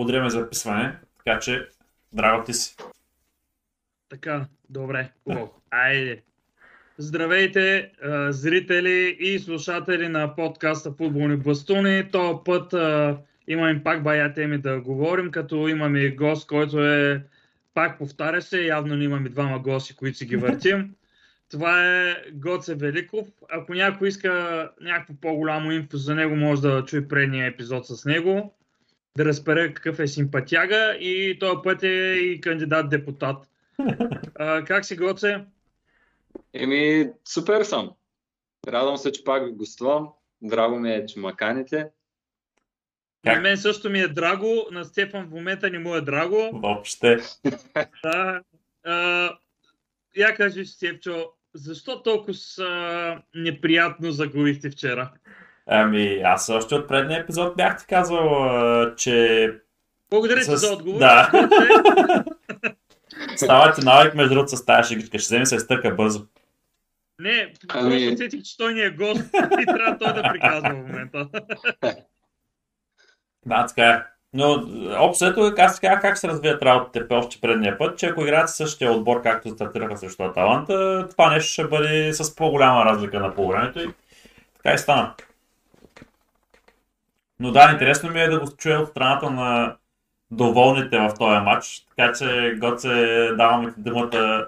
удряме записване, така че драго ти си. Така, добре, хубаво. Айде. Здравейте, зрители и слушатели на подкаста Футболни бастуни. Този път имаме пак бая теми да говорим, като имаме гост, който е пак повтаря се, явно не имаме двама гости, които си ги въртим. Това е Гоце Великов. Ако някой иска някакво по-голямо инфо за него, може да чуе предния епизод с него, да разбере какъв е симпатяга и този път е и кандидат депутат. А, как си, Гоце? Еми, супер съм. Радвам се, че пак гостувам. Драго ми е, че маканите. Как? На мен също ми е драго, на Стефан в момента не му е драго. Въобще. Да. А, я кажи, Стефчо, защо толкова неприятно загубихте вчера? Ами, аз още от предния епизод бях ти казал, че... Благодаря ти за отговор. Да. Става ти навик между другото с тази шегичка. Ще вземе се изтърка бързо. Не, ами... просто усетих, че той ни е гост и трябва той да приказва в момента. да, така е. Но общо ето, аз така как се развият работите по още предния път, че ако играят същия отбор, както стартираха срещу Аталанта, това нещо ще бъде с по-голяма разлика на по времето и така и стана. Но да, интересно ми е да го чуя от страната на доволните в този матч, така че Гоце даваме ти думата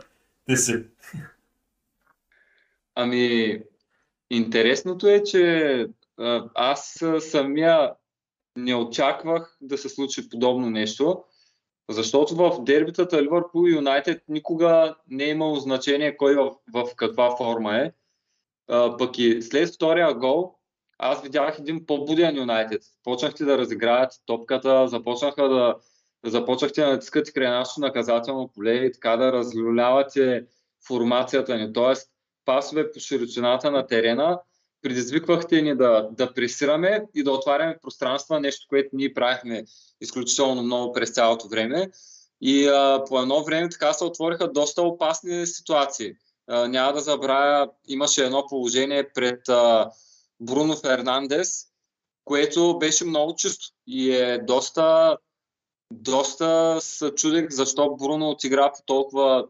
ти си. Ами, интересното е, че аз самия не очаквах да се случи подобно нещо, защото в дербитата Ливърпул и Юнайтед никога не е имало значение кой в, в каква форма е. А, пък и след втория гол, аз видях един по-буден Юнайтед. Почнахте да разиграват топката, започнаха да започнахте да натискате край нашето наказателно поле и така да разлюлявате формацията ни. Тоест, пасове по широчината на терена, предизвиквахте ни да, да пресираме и да отваряме пространства, нещо, което ние правихме изключително много през цялото време. И а, по едно време така се отвориха доста опасни ситуации. А, няма да забравя, имаше едно положение пред а, Бруно Фернандес, което беше много чисто и е доста, доста се чудех защо Бруно отигра по толкова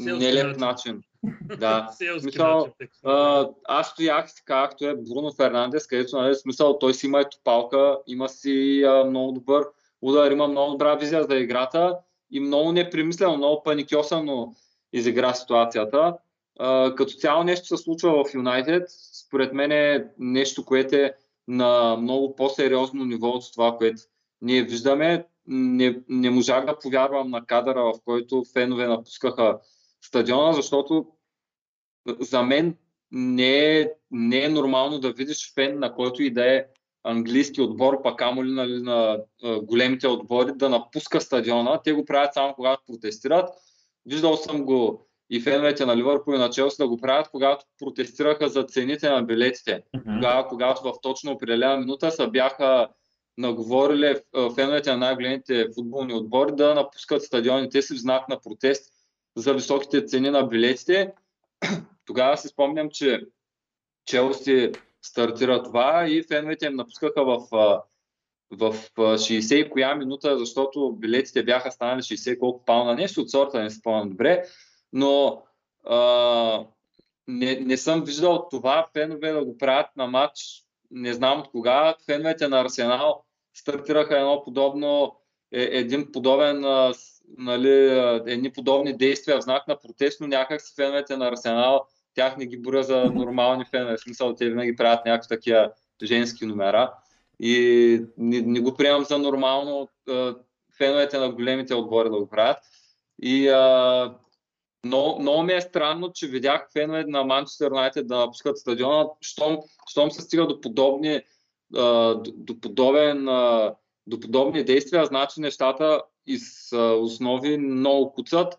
нелеп начин. Да. смисъл, а, аз стоях така, както е Бруно Фернандес, където, нали, смисъл, той си има ето палка, има си а, много добър удар, има много добра визия за играта и много непримислено, много паникьосано изигра ситуацията. Като цяло нещо се случва в Юнайтед, според мен е нещо, което е на много по-сериозно ниво от това, което ние виждаме. Не, не можах да повярвам на кадъра, в който фенове напускаха стадиона, защото за мен не е, не е нормално да видиш фен, на който и да е английски отбор, пак камо ли нали, на а, големите отбори, да напуска стадиона. Те го правят само когато протестират. Виждал съм го и феновете на Ливърпул и на Челси да го правят, когато протестираха за цените на билетите. Mm-hmm. Тогава, когато в точно определена минута са бяха наговорили феновете на най-големите футболни отбори да напускат стадионите си в знак на протест за високите цени на билетите. Тогава си спомням, че Челси стартира това и феновете им напускаха в, в 60 и коя минута, защото билетите бяха станали 60 колко пауна, нещо от сорта, не спомням добре, но а, не, не съм виждал това фенове да го правят на матч, не знам от кога. Феновете на Арсенал стартираха едно подобно, е, един подобен нали, едни подобни действия в знак на протест, но някак си феновете на Арсенал, тях не ги боря за нормални фенове. В смисъл, те винаги правят някакви такива женски номера. И не, не го приемам за нормално феновете на големите отбори да го правят. И а, но, много ми е странно, че видях фенове на Манчестър Юнайтед да напускат стадиона, щом, щом се стига до подобни, до, до, подобен, до подобни действия, значи нещата из основи много куцат.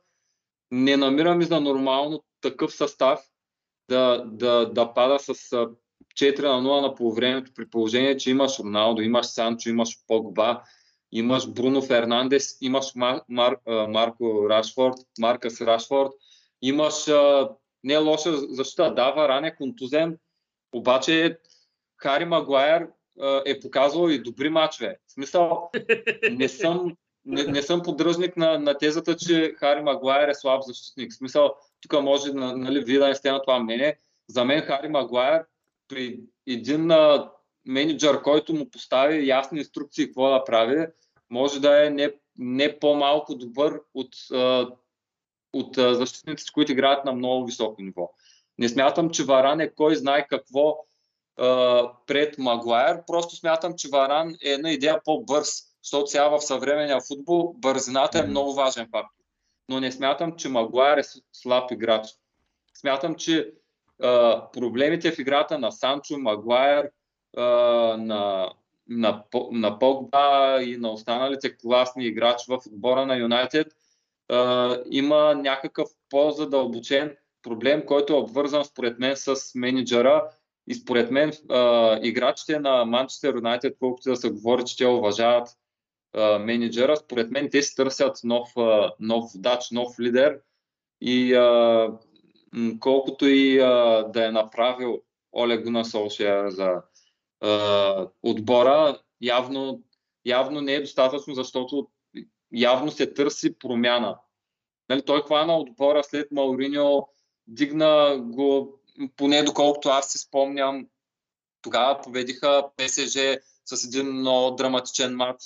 Не намирам и за нормално такъв състав да, да, да пада с 4 на 0 на полувремето при положение, че имаш Роналдо, имаш Санчо, имаш Погба, имаш Бруно Фернандес, имаш Мар, Мар, Марко Рашфорд, Маркъс Рашфорд, имаш не лоша защита, да, Варан е контузен, обаче Хари Магуайер е показвал и добри мачове. В смисъл, не съм, не, не съм поддръжник на, на тезата, че Хари Магуайер е слаб защитник. В смисъл, тук може нали, вие да не сте на това мнение. За мен Хари Магуайер при един а, менеджер, който му постави ясни инструкции какво да прави, може да е не, не по-малко добър от, от защитниците, които играят на много високо ниво. Не смятам, че Варан е кой знае какво пред Магуайер. Просто смятам, че Варан е една идея по-бърз, защото сега в съвременния футбол бързината е много важен фактор. Но не смятам, че Магуайер е слаб играч. Смятам, че проблемите в играта на Санчо, Магуайер, на, на, на Погба и на останалите класни играчи в отбора на Юнайтед има някакъв по-задълбочен проблем, който е обвързан според мен с менеджера и според мен а, играчите на Манчестър Юнайтед, колкото да се говори, че те уважават а, менеджера, според мен те си търсят нов, а, нов водач, нов лидер и а, колкото и а, да е направил Олег Гуна Солшер за отбора, явно, явно не е достатъчно, защото явно се търси промяна. Нали, той хвана отбора след Мауриньо, дигна го, поне доколкото аз си спомням, тогава победиха ПСЖ с един много драматичен матч.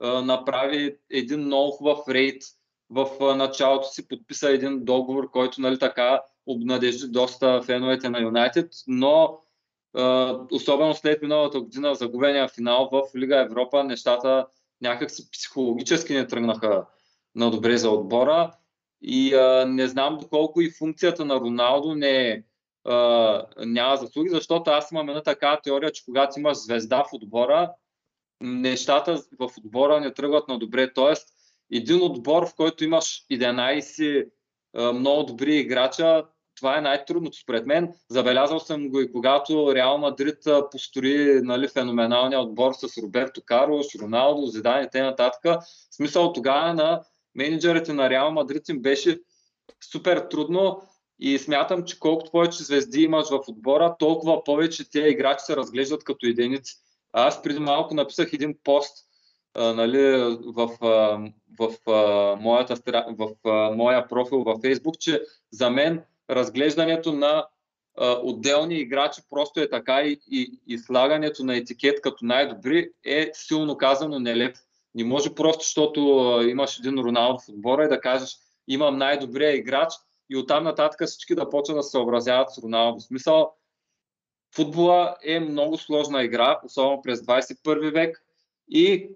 Направи един много хубав рейд в началото си, подписа един договор, който нали, така обнадежди доста феновете на Юнайтед, но особено след миналата година загубения финал в Лига Европа, нещата някак си психологически не тръгнаха на добре за отбора. И а, не знам доколко и функцията на Роналдо не е няма заслуги, защото аз имам една така теория, че когато имаш звезда в отбора, нещата в отбора не тръгват на добре. Тоест, един отбор, в който имаш 11 много добри играча, това е най-трудното според мен. Забелязал съм го и когато Реал Мадрид построи нали, феноменалния отбор с Роберто Карлос, Роналдо, Зидан и т.н. Смисъл тогава на менеджерите на Реал Мадрид им беше супер трудно и смятам, че колкото повече звезди имаш в отбора, толкова повече тези играчи се разглеждат като единици. Аз преди малко написах един пост а, нали, в, а, в, а, моята, в а, моя профил във Facebook, че за мен разглеждането на а, отделни играчи просто е така и, и, и слагането на етикет като най-добри е силно казано нелеп. Не може просто, защото а, имаш един Роналдо в отбора и да кажеш имам най-добрия играч и оттам нататък всички да почват да се съобразяват с Роналдо. В смисъл, футбола е много сложна игра, особено през 21 век и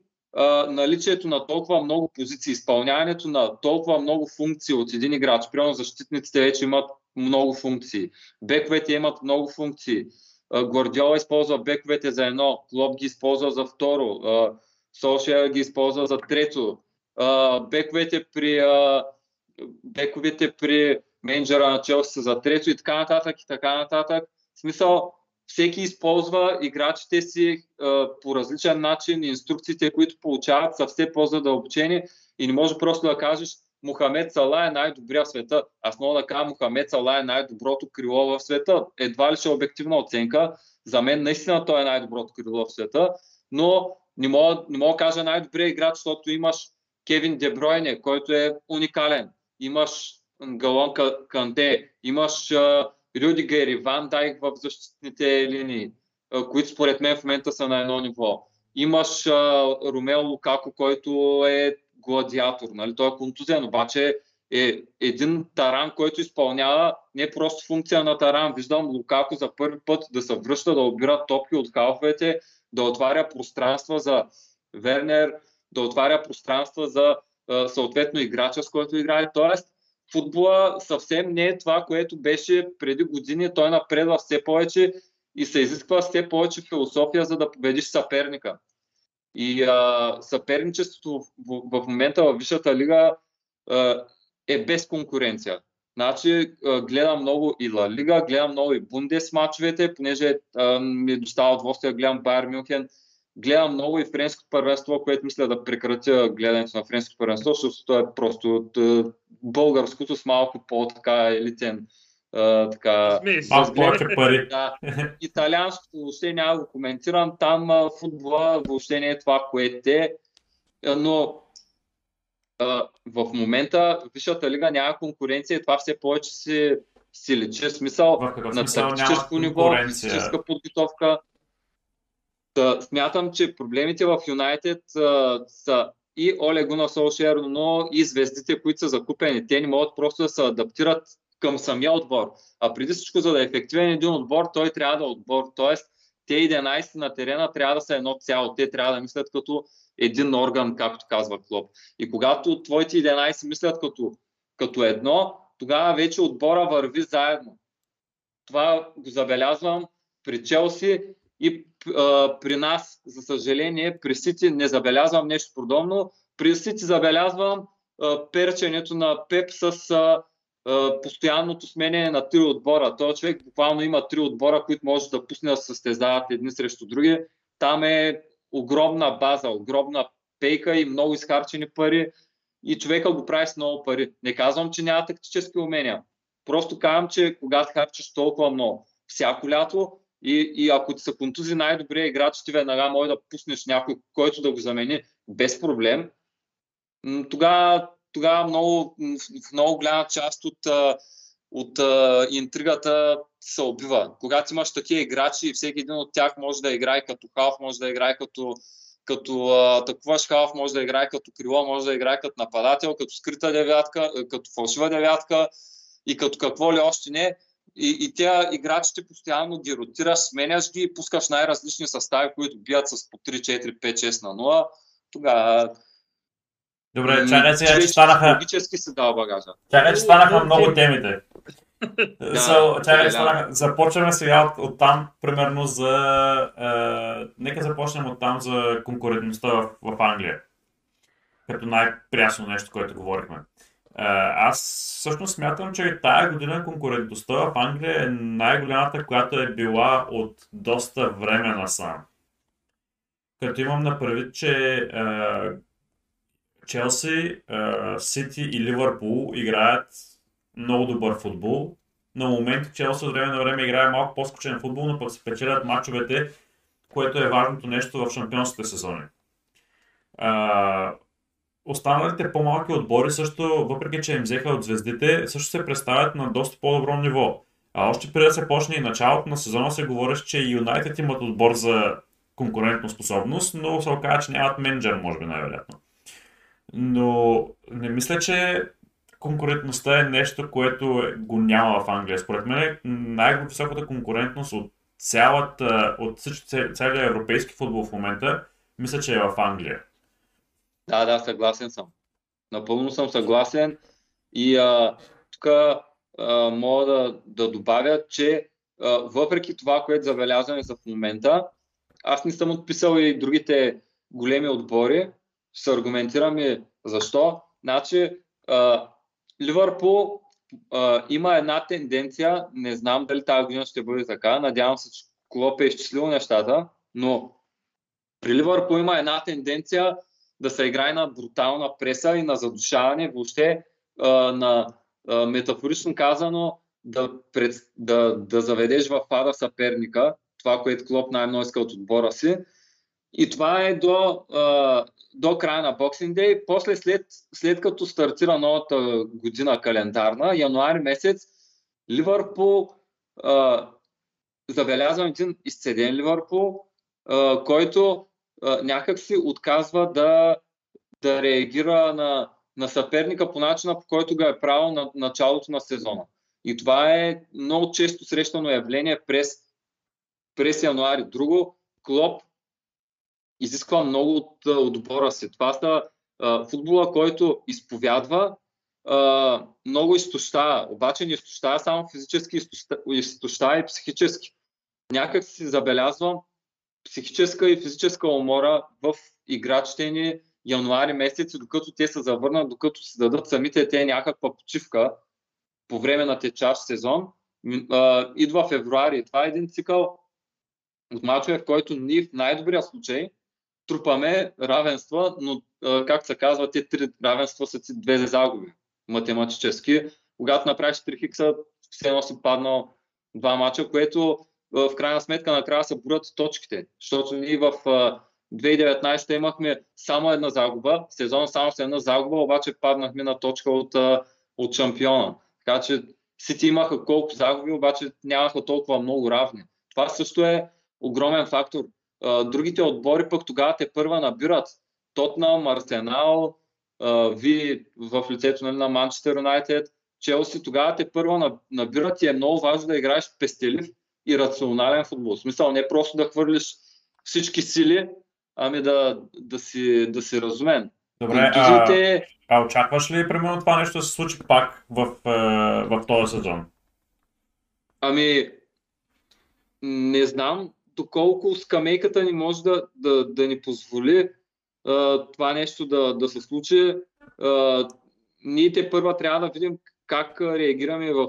наличието на толкова много позиции, изпълняването на толкова много функции от един играч. Примерно защитниците вече имат много функции. Бековете имат много функции. Гвардиола използва бековете за едно, Клоп ги използва за второ, Солшер ги използва за трето. Бековете при, бековете при менеджера на Челси за трето и така нататък и така нататък. В смисъл, всеки използва играчите си а, по различен начин, инструкциите, които получават са все по-задълбочени и не може просто да кажеш Мохамед Сала е най-добрия в света. Аз мога да кажа Мохамед Сала е най-доброто крило в света. Едва ли ще е обективна оценка. За мен наистина той е най-доброто крило в света, но не мога, не мога да кажа най-добрия играч, защото имаш Кевин Дебройне, който е уникален. Имаш Галон Канте, имаш Рюдигер и Ван Дайк в защитните линии, които според мен в момента са на едно ниво. Имаш Ромео Лукако, който е гладиатор. Нали? Той е контузен, обаче е един таран, който изпълнява не просто функция на таран. Виждам Лукако за първи път да се връща, да обира топки от халфовете, да отваря пространства за Вернер, да отваря пространства за съответно играча, с който играе. Тоест, футбола съвсем не е това, което беше преди години. Той напредва все повече и се изисква все повече философия, за да победиш съперника. И а, съперничеството в, в, момента в Висшата лига а, е без конкуренция. Значи гледам много и Ла Лига, гледам много и Бундес матчовете, понеже а, ми е достава удоволствие да гледам Байер Мюнхен. Гледам много и френското първенство, което мисля да прекратя гледането на френското първенство, защото то е просто от, а, българското с малко по-така елитен а, така... Се. Повече пари. Да, италианското въобще няма да го коментирам, там а, футбола въобще не е това, което е, но а, в момента Висшата лига няма конкуренция и това все повече си, си личи смисъл В какъв на тактическо ниво, физическа подготовка. Та, смятам, че проблемите в Юнайтед са и Оле Гуна Солшер, но и звездите, които са закупени. Те не могат просто да се адаптират към самия отбор. А преди всичко, за да е ефективен един отбор, той трябва да е отбор. Тоест, те 11 на терена трябва да са едно цяло. Те трябва да мислят като един орган, както казва Клоп. И когато твоите 11 мислят като, като едно, тогава вече отбора върви заедно. Това го забелязвам при Челси и а, при нас, за съжаление, при Сити не забелязвам нещо подобно. При Сити забелязвам а, перченето на Пеп с а, а, постоянното сменяне на три отбора. Той човек буквално има три отбора, които може да пусне да състезават едни срещу други. Там е огромна база, огромна пейка и много изхарчени пари и човека го прави с много пари. Не казвам, че няма тактически умения. Просто казвам, че когато харчиш толкова много, всяко лято и, и ако ти са контузи най-добрият играч, ти веднага може да пуснеш някой, който да го замени без проблем, тогава, тогава много, в много голяма част от, от интригата се убива. Когато имаш такива играчи и всеки един от тях може да играе като халф, може да играе като, като атакуваш халф, може да играе като крило, може да играе като нападател, като скрита девятка, като фалшива девятка и като какво ли още не. И, и тя играчите постоянно ги ротираш, сменяш ги и пускаш най-различни състави, които бият с по 3, 4, 5, 6 на 0. Тогава Добре, чакай сега, че станаха, Логически се дава багажа. чакай, че станаха много темите. Да, So, чакай, че да. станаха, започваме сега от, от там, примерно за... Е, нека започнем от там за конкурентността в, в Англия. Като най-прясно нещо, което говорихме. Е, аз всъщност смятам, че тая година конкурентността в Англия е най-голямата, която е била от доста време насам. Като имам на предвид, че Челси, Сити и Ливърпул играят много добър футбол. На моменти Челси от време на време играе малко по-скучен футбол, но пък се печелят мачовете, което е важното нещо в шампионските сезони. Останалите по-малки отбори също, въпреки че им взеха от звездите, също се представят на доста по-добро ниво. А още преди да се почне и началото на сезона се говореше, че Юнайтед имат отбор за конкурентна способност, но се оказа, че нямат менеджер, може би най-вероятно. Но не мисля, че конкурентността е нещо, което го няма в Англия. Според мен най-високата конкурентност от цялата, от всички, целия европейски футбол в момента, мисля, че е в Англия. Да, да, съгласен съм. Напълно съм съгласен. И тук мога да, да добавя, че а, въпреки това, което забелязваме за в момента, аз не съм отписал и другите големи отбори. Ще се аргументирам и защо. Значи, а, Ливърпул а, има една тенденция, не знам дали тази година ще бъде така, надявам се, че Клоп е изчислил нещата, но при Ливърпул има една тенденция да се играе на брутална преса и на задушаване, въобще а, на а, метафорично казано да, пред, да, да заведеш в пада съперника, това, което Клоп най-много иска от отбора си. И това е до, а, до края на Boxing Day. После, след, след като стартира новата година календарна, януари месец, Ливърпул забелязвам един изцеден Ливърпул, който някак си отказва да, да реагира на, на съперника по начина, по който го е правил на началото на сезона. И това е много често срещано явление през, през януари. Друго, Клоп изисква много от отбора си. Това са футбола, който изповядва, много изтощава, обаче не изтощава само физически, изтощава, изтощава и психически. Някак си забелязвам психическа и физическа умора в играчите ни януари месец, докато те се завърнат, докато се дадат самите те някаква почивка по време на течащ сезон, идва февруари. Това е един цикъл от мачове, в който ние в най-добрия случай трупаме равенства, но както се казва, те три равенства са ти две загуби математически. Когато направиш 3 хикса, все едно си паднал два мача, което в крайна сметка накрая се борят точките. Защото ние в 2019 имахме само една загуба, сезон само с една загуба, обаче паднахме на точка от, от шампиона. Така че Сити имаха колко загуби, обаче нямаха толкова много равни. Това също е огромен фактор. Другите отбори пък тогава те първа набират. Тотнам, Арсенал, ви в лицето нали, на Манчестър Юнайтед, Челси, тогава те първа набират и е много важно да играеш пестелив и рационален футбол. В смисъл не просто да хвърлиш всички сили, ами да, да, си, да си разумен. Добре, а, а очакваш ли примерно това нещо да се случи пак в, е, в този сезон? Ами, не знам доколко скамейката ни може да, да, да ни позволи а, това нещо да, да се случи. А, ние те първа трябва да видим как реагираме в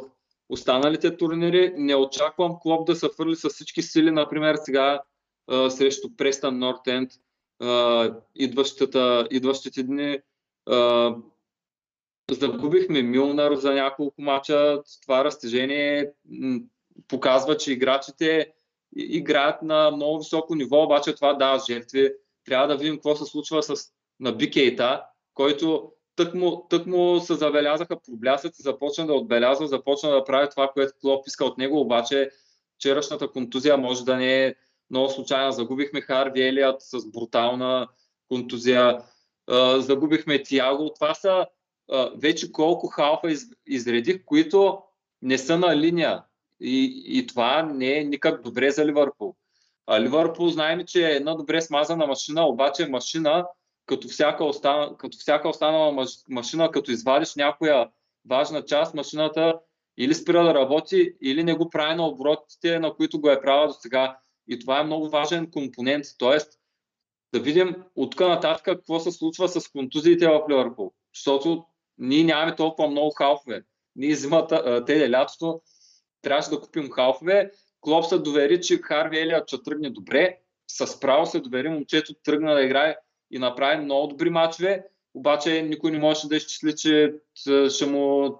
останалите турнири. Не очаквам клуб да се фърли с всички сили, например сега а, срещу Престън Нортенд идващите дни. А, загубихме Милнар за няколко мача. Това разтежение показва, че играчите играят на много високо ниво, обаче това дава жертви. Трябва да видим какво се случва с, на Бикейта, който тък му, тък му се забелязаха проблясъци, започна да отбелязва, започна да прави това, което Клоп иска от него, обаче вчерашната контузия може да не е много случайна. Загубихме Харви Елият с брутална контузия, загубихме Тиаго. Това са вече колко халфа из, изредих, които не са на линия. И, и това не е никак добре за Ливърпул. Ливърпул знаем, че е една добре смазана машина, обаче машина, като всяка, остана, като всяка останала машина, като извадиш някоя важна част, машината или спира да работи, или не го прави на оборотите, на които го е правила до сега. И това е много важен компонент. Тоест, да видим от тук нататък какво се случва с контузиите в Ливърпул. Защото ние нямаме толкова много халфове. Ние зимата, те лятото, трябваше да купим халфове. Клоп се довери, че Харви Елият ще тръгне добре. С право се довери, момчето тръгна да играе и направи много добри мачове, обаче никой не може да изчисли, че ще му,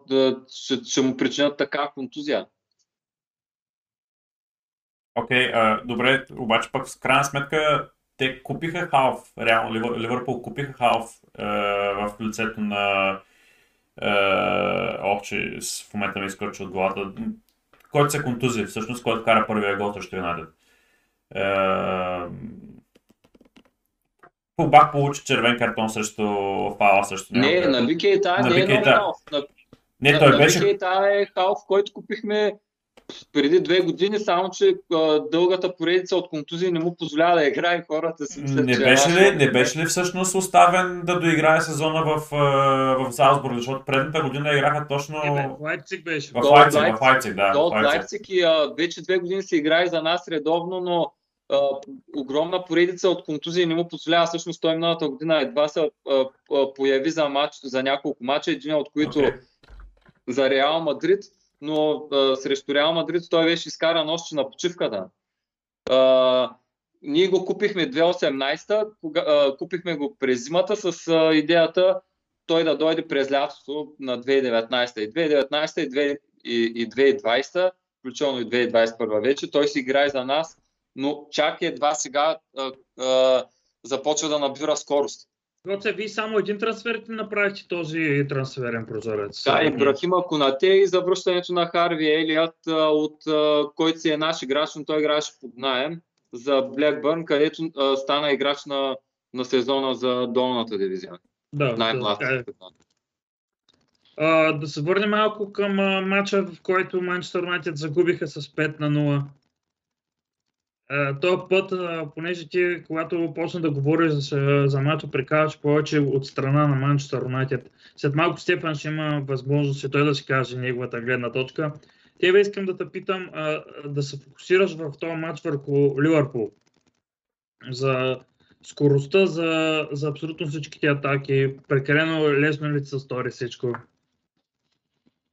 ще, ще му причинят така контузия. Окей, okay, добре, обаче пък в крайна сметка те купиха халф, реално Ливърпул купиха халф е, в лицето на е, Овче, в момента ми изкочи от главата, който се контузи, всъщност, който кара първия гол срещу Юнайтед. Е, Пулбак получи червен картон срещу Фала срещу Не, на Бикейта не е халф. Не, той беше... На Бикейта е халф, който купихме преди две години, само че а, дългата поредица от контузии не му позволява да играе хората си. Мисля, не, беше ли, не беше ли всъщност оставен да доиграе сезона в, в Залсбург, защото предната година играха точно... Не, в Лайпциг беше. В Лайпциг, в Лайпциг, да. До Лайпциг и а, вече две години се играе за нас редовно, но огромна поредица от контузии не му позволява. Всъщност той миналата година едва се появи за, матч, за няколко мача, един от които okay. за Реал Мадрид но а, срещу Реал Мадрид той беше изкаран още на почивката. А, ние го купихме 2018, кога, а, купихме го през зимата с а, идеята той да дойде през лятото на 2019 и 2019 и, и 2020, включително и 2021 вече. Той си играе за нас, но чак едва сега а, а, започва да набира скорост. Гоце, вие само един трансфер ти направихте този трансферен прозорец. Да, и Брахима Конате и завръщането на Харви Елият, от който си е наш играч, но той играеше под найем за Блекбърн, където а, стана играч на, на сезона за долната дивизия. Да, Най-млад. Да, а, да се върнем малко към а, матча, в който Манчестър Юнайтед загубиха с 5 на 0 този път, понеже ти, когато почна да говориш за, за мача, прекараш повече от страна на Манчестър Юнайтед. След малко Стефан ще има възможност и той да си каже неговата гледна точка. Тебе искам да те питам да се фокусираш в този матч върху Ливърпул. За скоростта, за, за абсолютно всичките атаки. Прекалено лесно ли се стори всичко?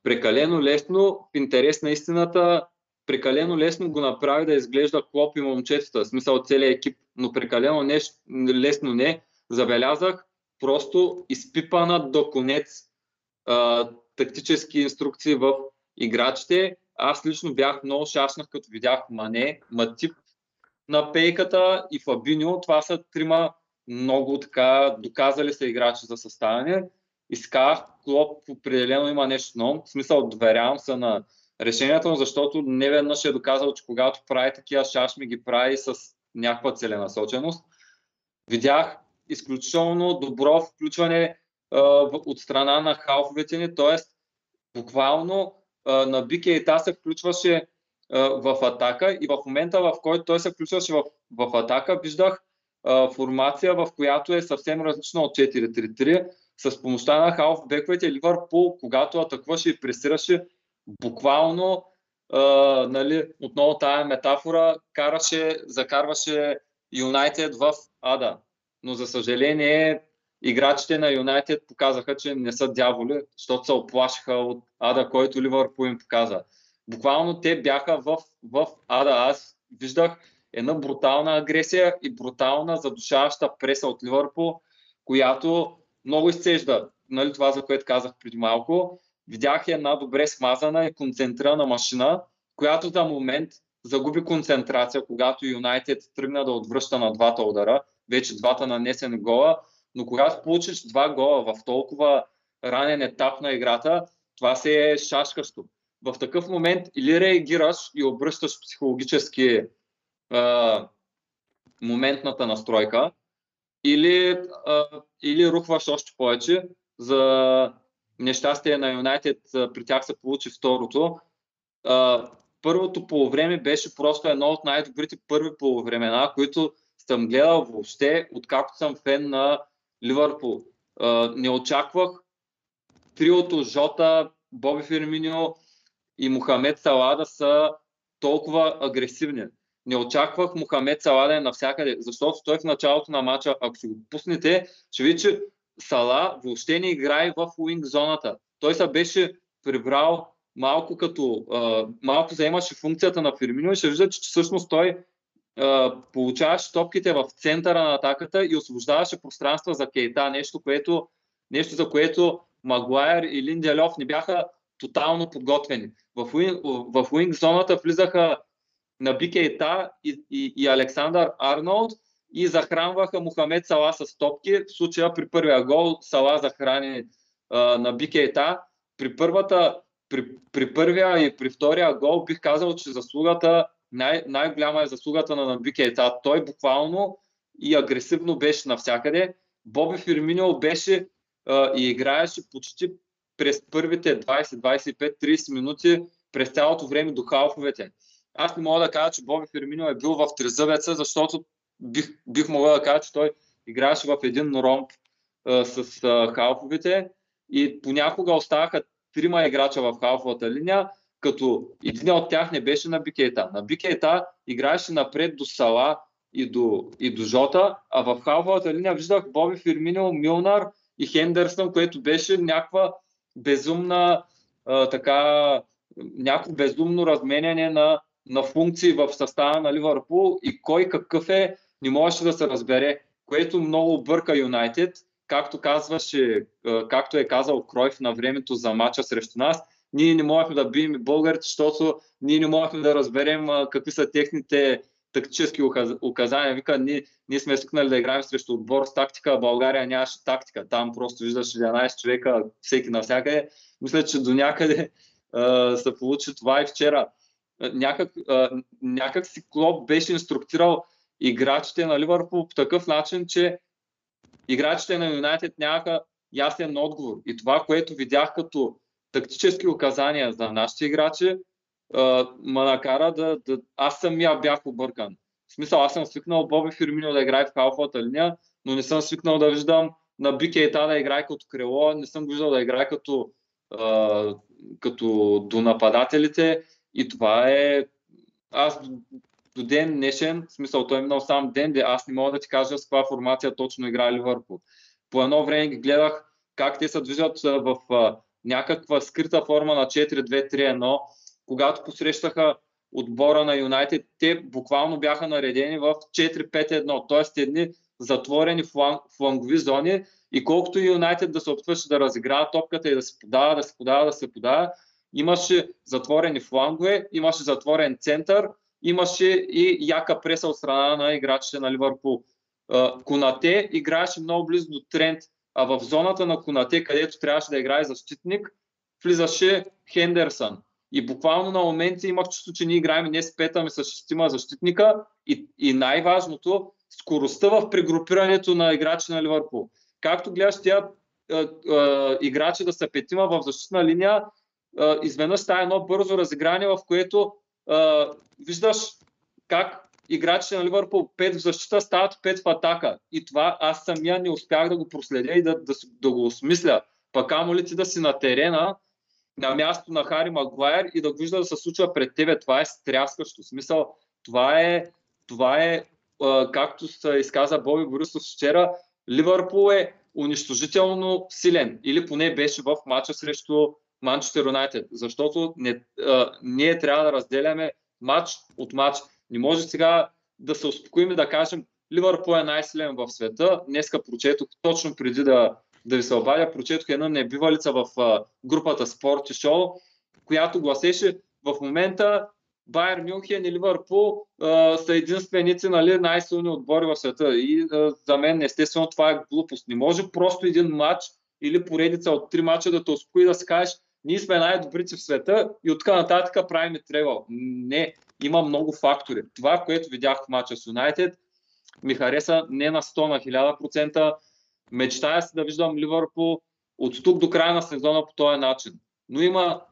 Прекалено лесно. В интерес на истината прекалено лесно го направи да изглежда Клоп и момчетата, в смисъл целият екип, но прекалено не, лесно не. Забелязах просто изпипана до конец а, тактически инструкции в играчите. Аз лично бях много щастнах, като видях Мане, Матип на пейката и Фабиньо. Това са трима много така доказали се играчи за съставяне. И сказах, Клоп определено има нещо ново. В смисъл, доверявам се на решението, защото не веднъж е доказал, че когато прави такива шашми, ги прави с някаква целенасоченост. Видях изключително добро включване а, от страна на халфовете ни, т.е. буквално а, на Бикейта се включваше а, в атака и в момента, в който той се включваше в, в атака, виждах а, формация, в която е съвсем различна от 4-3-3. С помощта на халфбековете Ливърпул, когато атакуваше и пресираше, буквално а, нали, отново тая метафора караше, закарваше Юнайтед в ада. Но за съжаление играчите на Юнайтед показаха, че не са дяволи, защото се оплашиха от ада, който Ливърпул им показа. Буквално те бяха в, в ада. Аз виждах една брутална агресия и брутална задушаваща преса от Ливърпул, която много изцежда. Нали, това, за което казах преди малко. Видях една добре смазана и концентрирана машина, която за момент загуби концентрация, когато Юнайтед тръгна да отвръща на двата удара, вече двата нанесени гола, но когато получиш два гола в толкова ранен етап на играта, това се е шашкащо. В такъв момент или реагираш и обръщаш психологически а, моментната настройка, или, а, или рухваш още повече. За нещастие на Юнайтед при тях се получи второто. Първото полувреме беше просто едно от най-добрите първи полувремена, които съм гледал въобще, откакто съм фен на Ливърпул. Не очаквах триото Жота, Боби Ферминио и Мохамед Сала да са толкова агресивни. Не очаквах Мохамед Сала да е навсякъде, защото той в началото на матча, ако си го пуснете, ще видите, че Сала въобще не играе в уинг зоната. Той се беше прибрал малко като малко заемаше функцията на Фирмино и ще виждате, че всъщност той получаваше топките в центъра на атаката и освобождаваше пространства за Кейта, нещо, което, нещо за което Магуайер и Линделев не бяха тотално подготвени. В, уинг, в уинг зоната влизаха на Бикейта и, и, и Александър Арнолд и захранваха Мохамед Сала с топки. В случая при първия гол Сала захрани а, на Бикейта. При, първата, при, при първия и при втория гол бих казал, че заслугата най- най-голяма е заслугата на Набикейта. Той буквално и агресивно беше навсякъде. Боби Фирминио беше а, и играеше почти през първите 20, 25, 30 минути през цялото време до халфовете. Аз не мога да кажа, че Боби Фирминио е бил в трезъвеца, защото бих, бих могъл да кажа, че той играеше в един ромб с а, халфовете и понякога оставаха трима играча в халфовата линия, като един от тях не беше на Бикейта. На Бикейта играеше напред до Сала и до, и до Жота, а в халфовата линия виждах Боби Фирминио, Милнар и Хендерсън, което беше някаква безумна а, така, някакво безумно разменяне на, на функции в състава на Ливърпул и кой какъв е, не можеше да се разбере, което много обърка Юнайтед, както казваше, както е казал Кройф на времето за мача срещу нас, ние не можехме да бием българите, защото ние не можехме да разберем какви са техните тактически указания. Вика, ние, ние сме свикнали да играем срещу отбор с тактика, а България нямаше тактика. Там просто виждаш 11 човека, всеки навсякъде. Мисля, че до някъде се получи това и вчера. Някак, някак си Клоп беше инструктирал играчите на Ливърпул по такъв начин, че играчите на Юнайтед нямаха ясен отговор. И това, което видях като тактически указания за нашите играчи, ма накара да, да... Аз самия бях объркан. В смисъл, аз съм свикнал Боби Фирмино да играе в халфовата линия, но не съм свикнал да виждам на Бикейта да играе като крило, не съм виждал да играе като, а, като до нападателите и това е... Аз до ден днешен, в смисъл той е минал сам ден, де аз не мога да ти кажа с каква формация точно играе Ливърпул. По едно време ги гледах как те се движат в някаква скрита форма на 4-2-3-1, когато посрещаха отбора на Юнайтед, те буквално бяха наредени в 4-5-1, т.е. едни затворени фланг, флангови зони и колкото Юнайтед да се опитваше да разиграва топката и да се подава, да се подава, да се подава, Имаше затворени флангове, имаше затворен център, имаше и яка преса от страна на играчите на Ливърпул. Конате играеше много близо до Трент, а в зоната на Конате, където трябваше да играе защитник, влизаше Хендерсън. И буквално на моменти имах чувство, че ние играем не с пета, ами с шестима защитника. И, и най-важното, скоростта в прегрупирането на играчи на Ливърпул. Както гледаш тя играчи да са петима в защитна линия, изведнъж става едно бързо разиграние, в което виждаш как играчите на Ливърпул 5 в защита стават 5 в атака. И това аз самия не успях да го проследя и да, да, да го осмисля. Пък амо ли ти да си на терена, на място на Хари Магуайер и да го вижда да се случва пред тебе. Това е стряскащо. Смисъл, това е, това е както се изказа Боби Борисов вчера, Ливърпул е унищожително силен. Или поне беше в матча срещу Манчестър Юнайтед. Защото не, а, ние трябва да разделяме матч от матч. Не може сега да се успокоим и да кажем Ливърпул е най-силен в света. Днеска прочетох точно преди да, да ви се обадя, прочетох една небивалица в а, групата Спорт и Шоу, която гласеше в момента Байер Мюнхен и Ливърпул а, са единственици нали, най-силни отбори в света. И а, за мен естествено това е глупост. Не може просто един матч или поредица от три матча да те успокои да си кажеш ние сме най-добрите в света и от нататък правим тревел. Не, има много фактори. Това, което видях в матча с Юнайтед, ми хареса не на 100, на 1000%. Мечтая се да виждам Ливърпул от тук до края на сезона по този начин. Но има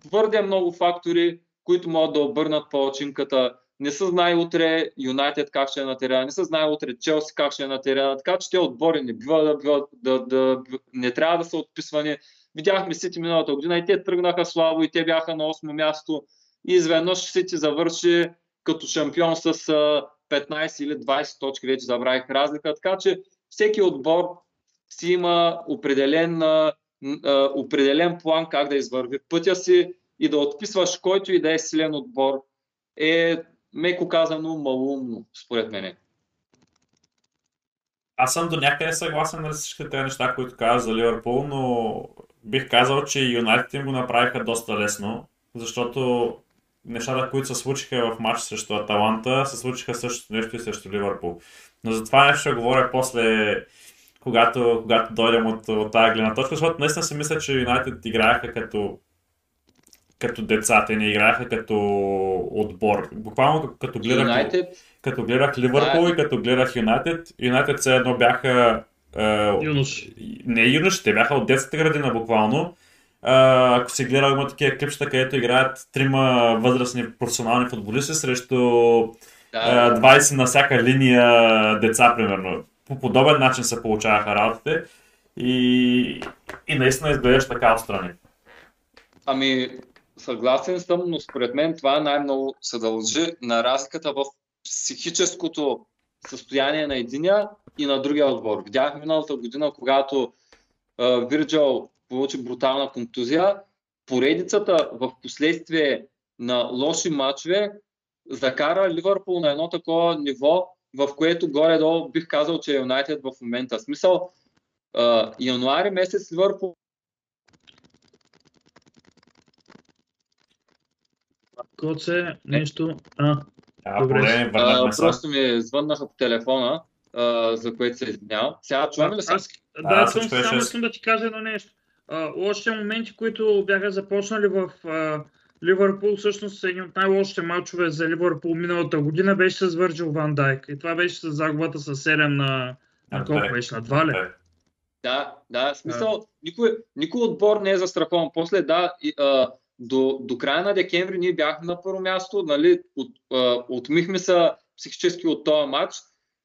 твърде много фактори, които могат да обърнат по-очинката. Не се знае утре Юнайтед как ще е на терена, не се знае утре Челси как ще е на терена, така че те отбори не бива да, да, да, не трябва да са отписвани. Видяхме Сити миналата година и те тръгнаха слабо и те бяха на 8 място и изведнъж Сити завърши като шампион с 15 или 20 точки, вече забравих разлика. Така че всеки отбор си има определен, определен план как да извърви пътя си и да отписваш който и да е силен отбор е, меко казано, малумно, според мен. Аз съм до някъде съгласен на всички тези неща, които каза за Ливърпул, но бих казал, че Юнайтед им го направиха доста лесно, защото нещата, които се случиха в матч срещу Аталанта, се случиха също нещо и срещу Ливърпул. Но за това нещо ще говоря после, когато, когато дойдем от, от тази гледна точка, защото наистина си мисля, че Юнайтед играеха като като деца, те не играеха като отбор. Буквално като гледах, United... като гледах Ливърпул да. и като гледах Юнайтед, Юнайтед все едно бяха Юнош. Не юнош, те бяха от детската градина буквално. Uh, ако си гледал, има такива клипчета, където играят трима възрастни професионални футболисти срещу да. uh, 20 на всяка линия деца, примерно. По подобен начин се получаваха работите и, и наистина изглеждаш така отстрани. Ами, съгласен съм, но според мен това най-много се дължи на разликата в психическото състояние на единия и на другия отбор. Видяхме миналата година, когато Вирджал получи брутална контузия, поредицата в последствие на лоши матчове закара Ливърпул на едно такова ниво, в което горе-долу бих казал, че е Юнайтед в момента. Смисъл, януари месец Ливърпул Коце, нещо. А, а добре. а, просто ми звъннаха по телефона, а, за което се извинявам. Сега чуваме ли се? Да, да съм, само искам да ти кажа едно нещо. А, лошите моменти, които бяха започнали в а, Ливърпул, всъщност един от най-лошите матчове за Ливърпул миналата година беше с Върджил Ван Дайк. И това беше с загубата с 7 на, на колко беше? На 2 ли? Да, да, в смисъл, никой, никой отбор не е застрахован. После, да, и, а, до, до края на декември ние бяхме на първо място, нали, от, а, отмихме се психически от този матч,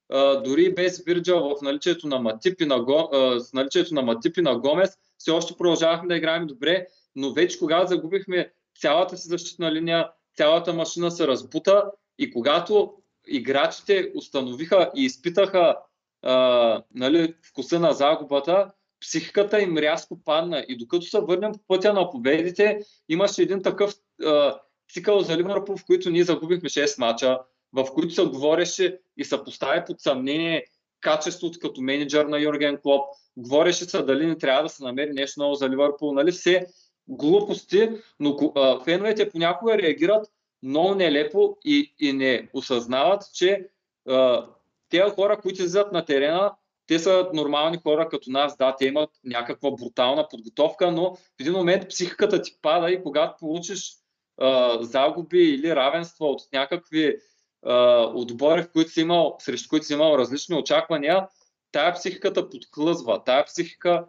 а, дори без Вирджал в наличието на Матип и на, Го, а, с наличието на Матип и на Гомес, все още продължавахме да играем добре, но вече когато загубихме цялата си защитна линия, цялата машина се разбута и когато играчите установиха и изпитаха а, нали, вкуса на загубата, психиката им рязко падна. И докато се върнем по пътя на победите, имаше един такъв а, цикъл за Ливърпул, в който ние загубихме 6 мача, в които се говореше и се постави под съмнение качеството като менеджер на Юрген Клоп. Говореше се дали не трябва да се намери нещо ново за Ливърпул. Нали? Все глупости, но а, феновете понякога реагират много нелепо и, и не осъзнават, че а, тези хора, които излизат на терена, те са нормални хора като нас, да, те имат някаква брутална подготовка, но в един момент психиката ти пада и когато получиш а, загуби или равенства от някакви а, отбори, в които си имал, срещу които си имал различни очаквания, тая психиката подхлъзва. Тая психика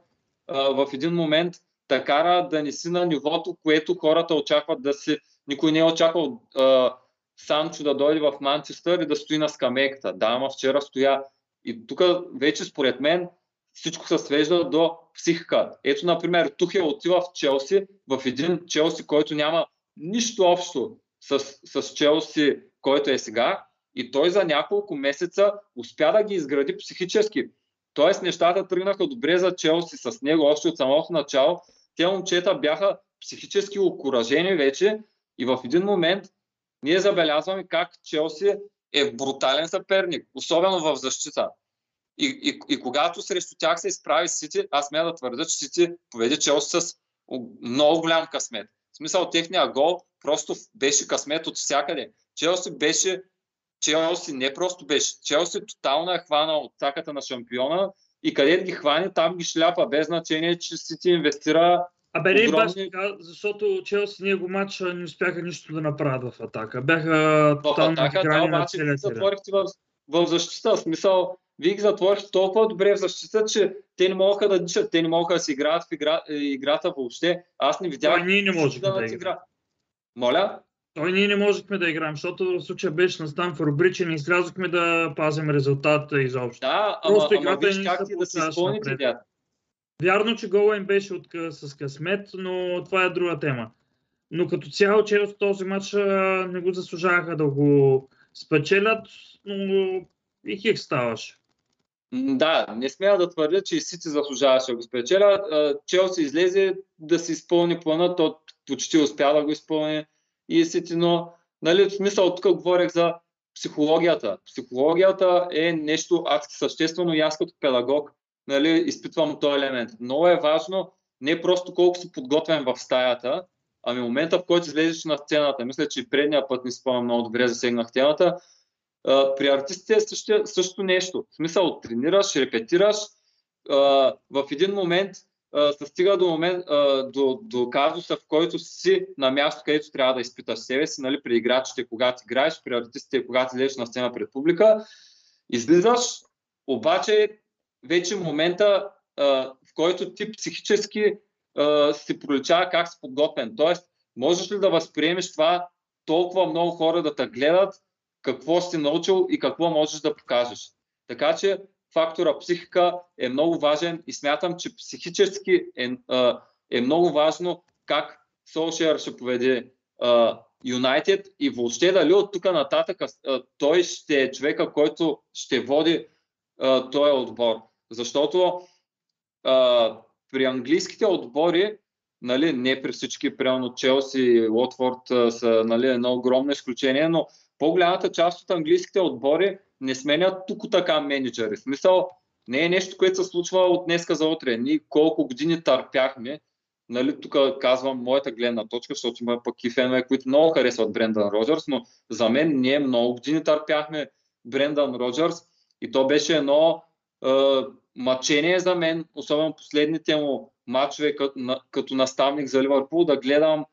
а, в един момент те кара да не си на нивото, което хората очакват да си. Никой не е очаквал Санчо да дойде в Манчестър и да стои на скамейката. Да, ама вчера стоя. И тук вече според мен всичко се свежда до психика. Ето, например, Тухел отива в Челси, в един Челси, който няма нищо общо с, с Челси, който е сега. И той за няколко месеца успя да ги изгради психически. Тоест нещата тръгнаха добре за Челси с него още от самото начало. Те момчета бяха психически окоръжени вече и в един момент ние забелязваме как Челси е брутален съперник, особено в защита. И, и, и когато срещу тях се изправи Сити, аз мя да твърда, че Сити поведе Челси с много голям късмет. В смисъл техния гол просто беше късмет от всякъде. Челси беше Челси не просто беше. Челси тотално е хванал от цаката на шампиона и къде ги хване, там ги шляпа, без значение, че си ти инвестира Абе, не огромни... баш защото Челси него матч не успяха нищо да направят в атака. Бяха в атака, да, обаче ви затворихте в, в защита. В смисъл, вие ги затворихте толкова добре в защита, че те не могаха да дишат, те не могаха да си играят в игра, играта въобще. Аз не видях. Това ние не можем да, да игра. Моля? Той ние не можехме да играем, защото в случая беше на Станфорд Брич и не излязохме да пазим резултата изобщо. Да, Просто ама, ама виж как ти да си изпълните тя. Вярно, че гола им беше от, с късмет, но това е друга тема. Но като цяло, че от този матч не го заслужаваха да го спечелят, но и хик ставаше. Да, не смея да твърдя, че и Сити заслужаваше да го спечеля. Челси излезе да си изпълни плана, то почти успя да го изпълни и Сити, но нали, в смисъл тук говорех за психологията. Психологията е нещо адски съществено и аз като педагог нали, изпитвам този елемент. Много е важно не просто колко си подготвен в стаята, ами момента в който излезеш на сцената. Мисля, че предния път не спомням много добре, засегнах темата. при артистите е също, също нещо. В смисъл, тренираш, репетираш, в един момент се стига до, момент, до, до казуса, в който си на място, където трябва да изпиташ себе си, нали, при играчите, когато играеш, при артистите, когато излезеш на сцена пред публика. Излизаш, обаче вече момента, в който ти психически си проличава как си подготвен. Тоест, можеш ли да възприемеш това толкова много хора да те гледат, какво си научил и какво можеш да покажеш. Така че фактора психика е много важен и смятам, че психически е, е много важно как Солшер ще поведе Юнайтед и въобще дали от тук нататък той ще е човека, който ще води този отбор. Защото а, при английските отбори, нали, не при всички, примерно Челси и Лотфорд са нали, едно огромно изключение, но по-голямата част от английските отбори не сменят тук така менеджери. В смисъл, не е нещо, което се случва от днеска за утре. Ние колко години търпяхме, нали, тук казвам моята гледна точка, защото има пък и фенове, които много харесват Брендан Роджерс, но за мен ние много години търпяхме Брендан Роджерс и то беше едно мъчение за мен, особено последните му матчове като, като наставник за Ливърпул, да гледам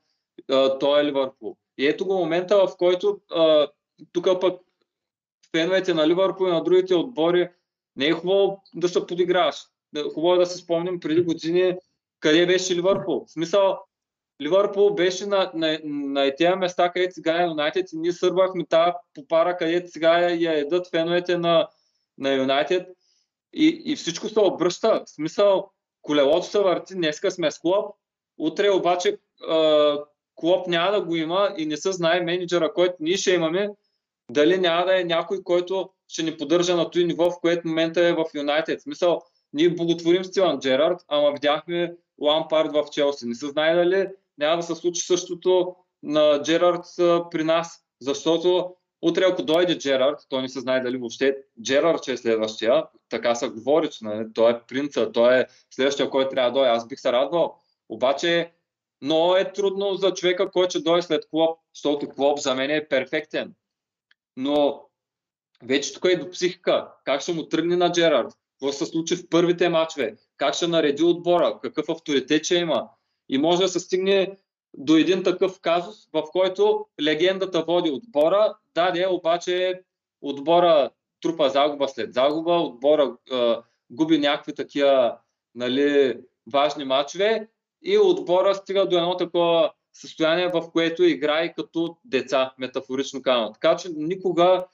е, този Ливърпул. И ето го момента, в който е, тук пък феновете на Ливърпул и на другите отбори не е хубаво да се подиграваш. Хубаво е да се спомним преди години къде беше Ливърпул. В смисъл, Ливърпул беше на, на, на тези места, където сега е Юнайтед и ние сърбахме тази попара, където сега я едат феновете на, на Юнайтед и, и всичко се обръща. В смисъл, колелото се върти, днеска сме с клуб, утре обаче клуб няма да го има и не се знае менеджера, който ние ще имаме, дали няма да е някой, който ще ни поддържа на този ниво, в което момента е в Юнайтед. Смисъл, ние благотворим Стиван Джерард, ама видяхме Лампард в Челси. Не се знае дали няма да се случи същото на Джерард при нас, защото утре ако дойде Джерард, той не се знае дали въобще Джерард ще е следващия, така се говори, че нали, той е принца, той е следващия, който трябва да дойде. Аз бих се радвал. Обаче Но е трудно за човека, който ще дойде след Клоп, защото Клоп за мен е перфектен. Но вече тук е до психика. Как ще му тръгне на Джерард? Какво се случи в първите матчове? Как ще нареди отбора? Какъв авторитет ще има? И може да се стигне до един такъв казус, в който легендата води отбора. Да, не, обаче отбора трупа загуба след загуба, отбора е, губи някакви такива нали, важни матчове и отбора стига до едно такова състояние, в което играе като деца, метафорично казано. Така че никога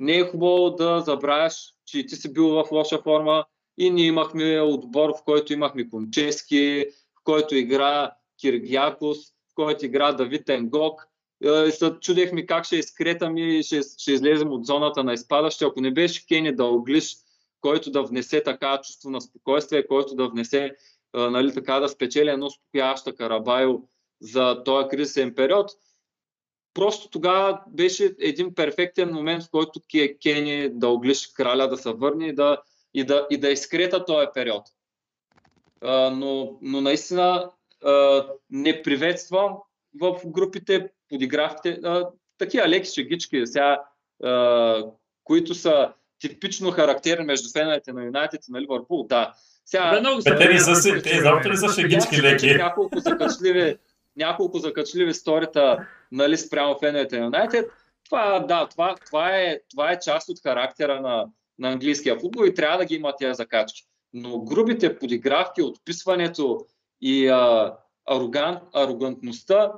не е хубаво да забравяш, че ти си бил в лоша форма и ние имахме отбор, в който имахме Кончески, в който игра Киргиакос, в който игра Давид Енгок. Е, чудехме как ще изкретаме и ще, ще излезем от зоната на изпадащи. Ако не беше Кени да оглиш, който да внесе така чувство на спокойствие, който да внесе, е, нали, така да спечели едно спокояща Карабайо за този кризисен период, просто тогава беше един перфектен момент, в който Кени да оглиш краля да се върне и да, и да, и да изкрета този период. А, но, но наистина а, не приветствам в групите подигравките а, такива леки шегички, сега, а, които са типично характерни между феновете на Юнайтед и на Ливърпул. Да. Сега, те не са, те са шегички леки. Няколко закачливи, няколко закачливи сторита нали, спрямо феновете на Юнайтед. Това, да, това, това, е, това е част от характера на, на английския футбол и трябва да ги има тези закачки. Но грубите подигравки, отписването и а, ароган, арогантността,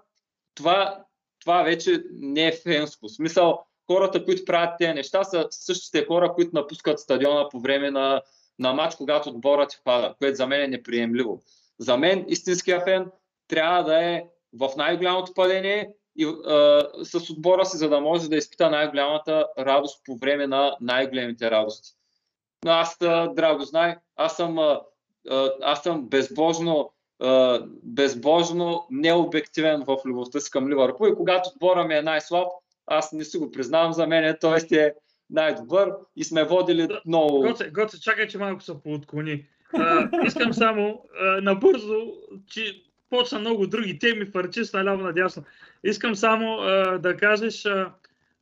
това, това вече не е фенско. В смисъл, хората, които правят тези неща, са същите хора, които напускат стадиона по време на, на матч, когато отборът пада, което за мен е неприемливо. За мен истинския фен трябва да е в най-голямото падение и, а, с отбора си, за да може да изпита най-голямата радост по време на най-големите радости. Но аз, драго знай, аз съм, аз съм безбожно, безбожно необективен в любовта си към Ливърпул и когато отбора ми е най-слаб, аз не си го признавам за мен, той е най-добър и сме водили много... Гоце, Гоце чакай, че малко се поотклони. А, искам само а, набързо, че почна много други теми, фарчис наляво надясно. Искам само а, да кажеш а,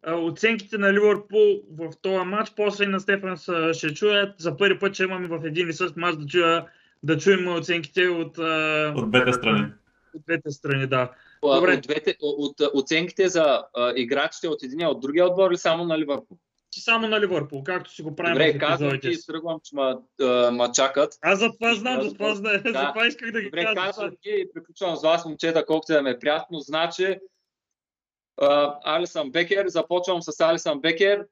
а, оценките на Ливърпул в този матч, после на Стефан ще чуят. За първи път ще имаме в един и същ матч да, чуя, да чуем оценките от... А... От двете страни. От двете страни, да. Добре. От, двете, от, от оценките за а, играчите от единия от другия отбор или само на Ливърпул? само на Ливърпул, както си го правим Добре, казвам ти и тръгвам, че ма, ма чакат. Аз за това знам, за това, да, за това исках да ги Добре, кажа. казвам ти и приключвам с вас, момчета, колкото да ме е приятно. Значи, Алисън Бекер, започвам с Алисън Бекер.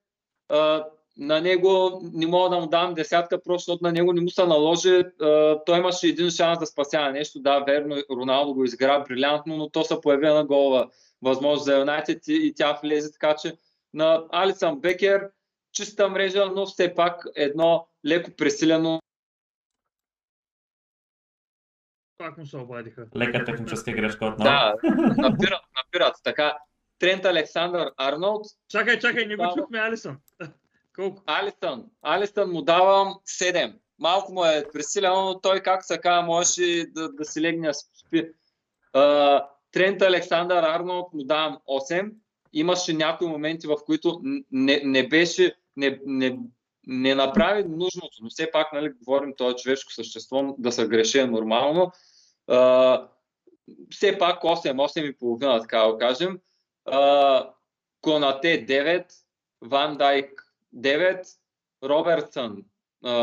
А, на него не мога да му дам десятка, просто защото на него не му се наложи. Той имаше един шанс да спася нещо. Да, верно, Роналдо го изгра брилянтно, но то се появи на голова възможност за Юнайтед и, и тя влезе, така че на Алисън Бекер, чиста мрежа, но все пак едно леко пресилено пак му се обадиха. Лека техническа грешка отново. Да, напират, напират. Така, Трент Александър Арнолд. Чакай, чакай, не го чухме Алисън. Колко? Алисън. Алисън му давам 7. Малко му е пресилено, но той, как се казва, можеше да, да си легне спи. Трент Александър Арнолд му давам 8 имаше някои моменти, в които не, не беше, не, не, не направи нужното, но все пак, нали, говорим това човешко същество, да се греше нормално. А, все пак 8, 8 и половина, така да кажем. А, Конате 9, Ван Дайк 9, Робертсън,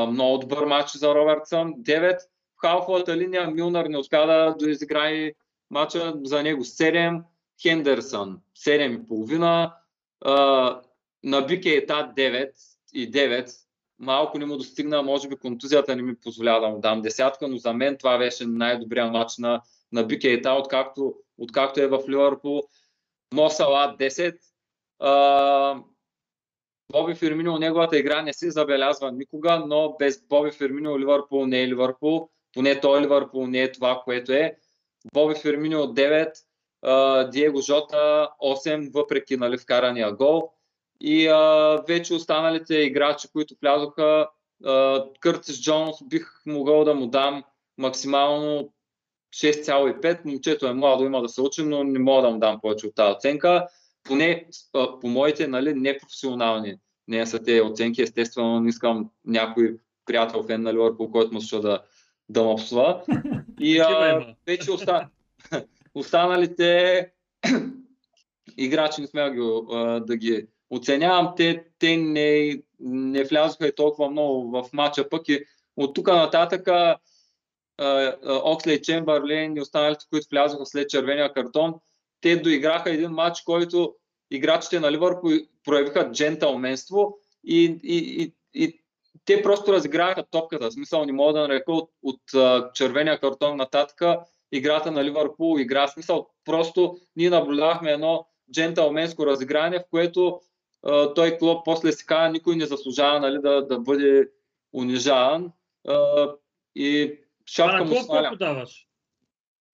много добър матч за Робертсън, 9. В халфовата линия Милнар не успя да, да изиграе матча за него 7. Хендерсън 7,5, на Бикейта 9 и 9. Малко не му достигна, може би контузията не ми позволява да му дам десятка, но за мен това беше най-добрият матч на, на Бикейта, откакто, откакто е в Ливърпул. Мосала 10. А, Боби Фермино, неговата игра не се забелязва никога, но без Боби Фермино Ливърпул не е Ливърпул. Поне той Ливърпул не е това, което е. Боби Фермино 9, Диего Жота 8, въпреки нали, вкарания гол. И а, вече останалите играчи, които влязоха, Къртис Джонс бих могъл да му дам максимално 6,5. Момчето е младо, има да се учи, но не мога да му дам повече от тази оценка. Поне по моите нали, непрофесионални не са те оценки. Естествено, не искам някой приятел фен на Ливърпул, който му ще да, да мъпсва. И а, вече оста... останалите играчи не сме да, да ги оценявам. Те, те не, не влязоха и толкова много в матча, пък и от тук нататък Окслей Чембърлен и останалите, които влязоха след червения картон, те доиграха един матч, който играчите на Ливърпул проявиха джентълменство и, и, и, и те просто разиграха топката. В смисъл не мога да нарека от, от, червения картон нататък играта на Ливърпул игра. Смисъл просто ние наблюдавахме едно джентълменско разиграние, в което а, той клуб после си каза, никой не заслужава нали, да, да бъде унижаван. А, и шапка му свалям. даваш?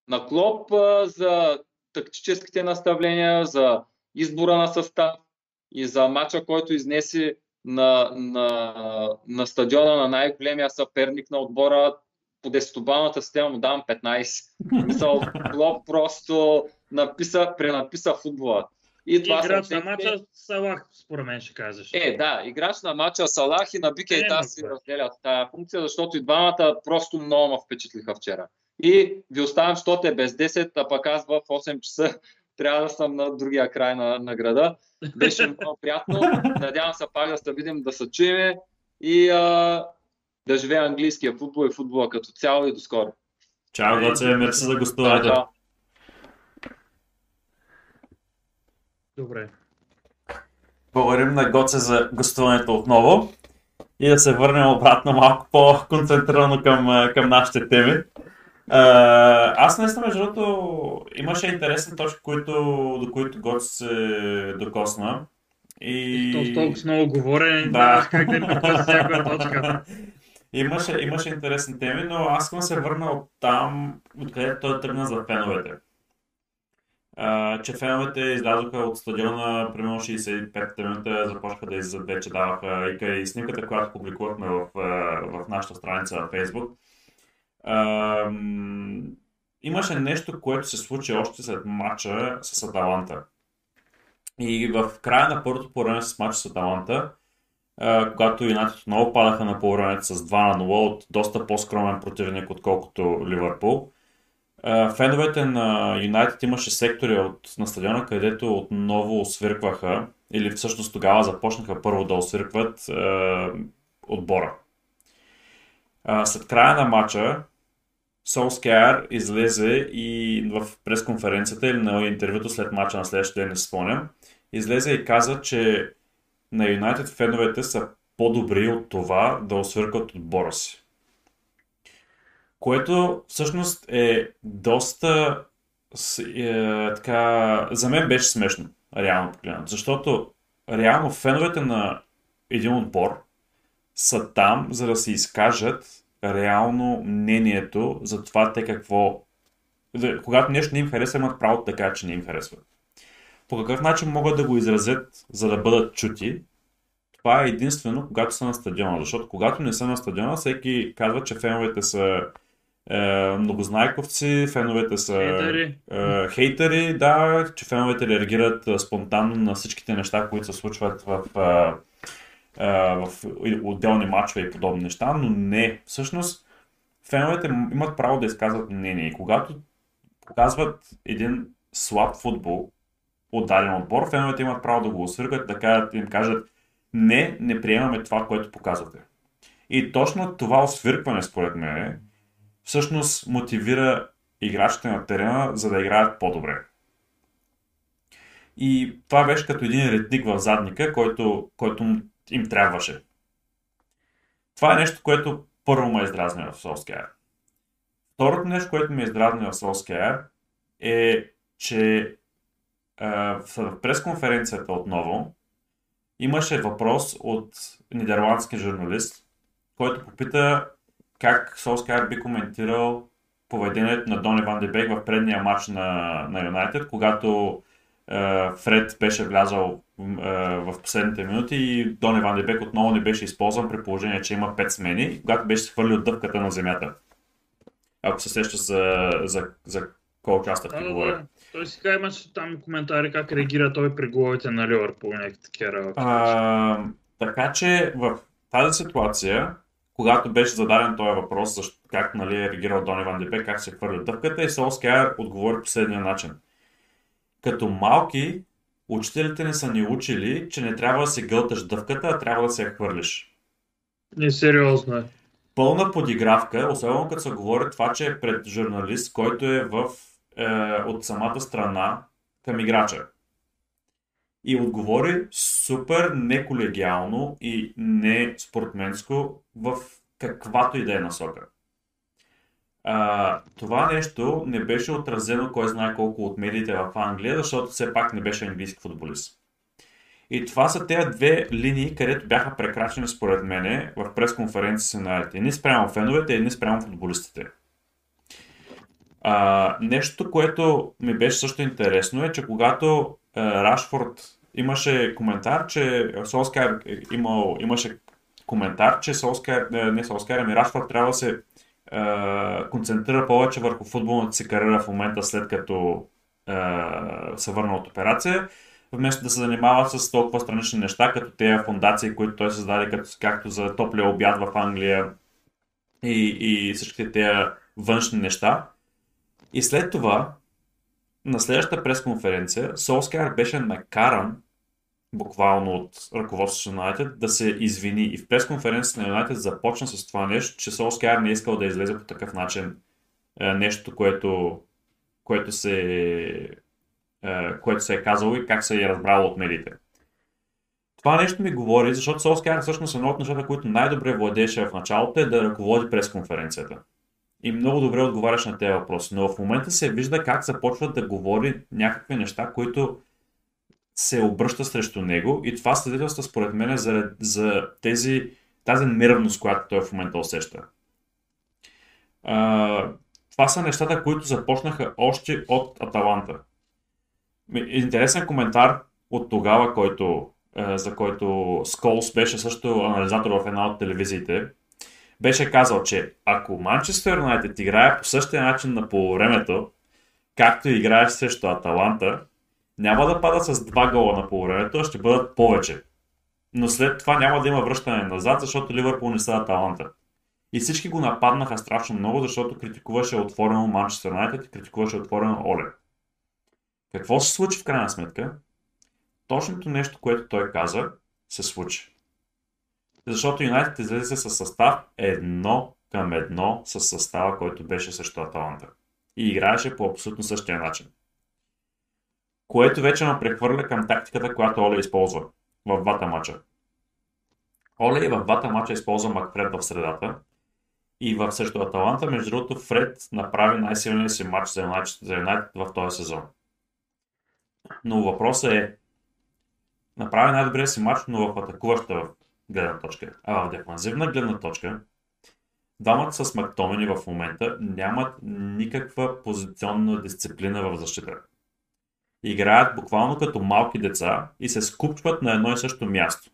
На Клоп а, за тактическите наставления, за избора на състав и за матча, който изнесе на, на, на стадиона на най-големия съперник на отбора по десетобалната система му давам 15. Мисъл, Клоп просто написа, пренаписа футбола. И това играч на матча Салах, според мен ще кажеш. Е, да, играч на матча Салах и на Бика и тази си разделят тази функция, защото и двамата просто много ме впечатлиха вчера. И ви оставям, защото е без 10, а пък аз в 8 часа трябва да съм на другия край на, на града. Беше много приятно. Надявам се пак да се видим, да се чуем и а, да живее английския футбол и футбола като цяло и до скоро. Чао, Гоце, мерси за гостуването. Добре. Благодарим на Гоце за гостуването отново и да се върнем обратно малко по-концентрирано към, към нашите теми. Аз наистина, между другото, имаше интересни точки, които, до които Гоце се докосна. И... То толкова много говорене, да. как да всяка точка. Имаше, имаше интересни теми, но аз съм се върнал там, откъдето той тръгна за феновете а, че феновете излязоха от стадиона примерно 65 минута, започнаха да излизат вече, даваха и, и снимката, която публикувахме в, в нашата страница на Facebook. Имаше нещо, което се случи още след матча с Аталанта. И в края на първото по с матча с Аталанта, когато Юнайтед отново падаха на полувремето с 2 на 0 от доста по-скромен противник, отколкото Ливърпул, Феновете на Юнайтед имаше сектори от, на стадиона, където отново освиркваха, или всъщност тогава започнаха първо да освиркват е, отбора. След края на матча, Солскияр излезе и в пресконференцията или на интервюто след матча на следващия ден, не спомням, излезе и каза, че на Юнайтед феновете са по-добри от това да освиркват отбора си. Което всъщност е доста е, така, за мен беше смешно, реално погледнато, защото реално феновете на един отбор са там, за да се изкажат реално мнението за това те какво... Когато нещо не им харесва, имат право така, че не им харесва. По какъв начин могат да го изразят, за да бъдат чути, това е единствено, когато са на стадиона. Защото когато не са на стадиона, всеки казва, че феновете са е, многознайковци, феновете са хейтери. Е, хейтери, да, че феновете реагират е, спонтанно на всичките неща, които се случват в, е, е, в отделни матчове и подобни неща, но не. Всъщност, феновете имат право да изказват мнение и когато показват един слаб футбол от даден отбор, феновете имат право да го освъргат, да им кажат не, не приемаме това, което показвате. И точно това освиркване, според мен, всъщност мотивира играчите на терена, за да играят по-добре. И това беше като един ретник в задника, който, който им трябваше. Това е нещо, което първо ме издразни в Solskjaer. Второто нещо, което ме издразни в Solskjaer е, че в пресконференцията отново имаше въпрос от нидерландски журналист, който попита как Солскар би коментирал поведението на Дони Ван Дебек в предния матч на, на Юнайтед, когато е, Фред беше влязал в последните минути и Дони Ван Дебек отново не беше използван при положение, че има 5 смени, когато беше свърлил дъвката на земята. Ако се сещаш за, за, за кой участък Да, говоря. да. Той сега имаше там коментари как реагира той при головите на Ливърпул някакви такива работи. Така че в тази ситуация, когато беше зададен този въпрос, защо, как нали, е реагирал Дони Ван Депе, как се хвърля дъвката, и Солскияр отговори последния начин. Като малки, учителите ни са ни учили, че не трябва да се гълташ дъвката, а трябва да се я хвърлиш. Несериозно е. Пълна подигравка, особено като се говори това, че е пред журналист, който е в, е, от самата страна към играча. И отговори супер неколегиално и не спортменско в каквато и да е насока. А, това нещо не беше отразено кой знае колко от медиите в Англия, защото все пак не беше английски футболист. И това са тези две линии, където бяха прекрачени според мене в пресконференция на едни спрямо феновете, едни спрямо футболистите. А, нещо, което ми беше също интересно е, че когато а, Рашфорд имаше коментар, че Солскар имал, имаше коментар, че Солскар, не Солскар, ами Рашфорд трябва да се концентрира повече върху футболната си кариера в момента, след като се върна от операция, вместо да се занимава с толкова странични неща, като тези фундации, които той създаде, като, както за топлия обяд в Англия и, и всичките тези външни неща. И след това, на следващата пресконференция, Солскар беше накаран буквално от ръководството на Юнайтед да се извини. И в пресконференцията на Юнайтед започна с това нещо, че Солскар не искал да излезе по такъв начин е, нещо, което, което се е, което се е казало и как се е разбрало от медиите. Това нещо ми говори, защото Солскияр всъщност е едно от нещата, които най-добре владееше в началото е да ръководи пресконференцията. И много добре отговаряш на тези въпроси. Но в момента се вижда как започва да говори някакви неща, които се обръща срещу него и това свидетелства според мен за, за тези, тази неравност, която той в момента усеща. А, това са нещата, които започнаха още от Аталанта. Интересен коментар от тогава, който, е, за който Сколс беше също анализатор в една от телевизиите, беше казал, че ако Манчестър Юнайтед играе по същия начин на полувремето, както играеш срещу Аталанта, няма да падат с два гола на полувремето, ще бъдат повече. Но след това няма да има връщане назад, защото Ливърпул не са Аталанта. И всички го нападнаха страшно много, защото критикуваше отворено Манчестър Юнайтед и критикуваше отворено Оле. Какво се случи в крайна сметка? Точното нещо, което той каза, се случи. Защото Юнайтед излезе със състав едно към едно с състава, който беше срещу Аталанта. И играеше по абсолютно същия начин. Което вече ме прехвърля към тактиката, която Оле използва в двата мача. Оле и в двата мача използва Макфред в средата. И в срещу Аталанта, между другото, Фред направи най-силния си матч за Юнайтед, в този сезон. Но въпросът е, направи най-добрия си матч, но в атакуваща гледна точка. А в дефанзивна гледна точка, двамата с Мактомени в момента нямат никаква позиционна дисциплина в защита. Играят буквално като малки деца и се скупчват на едно и също място.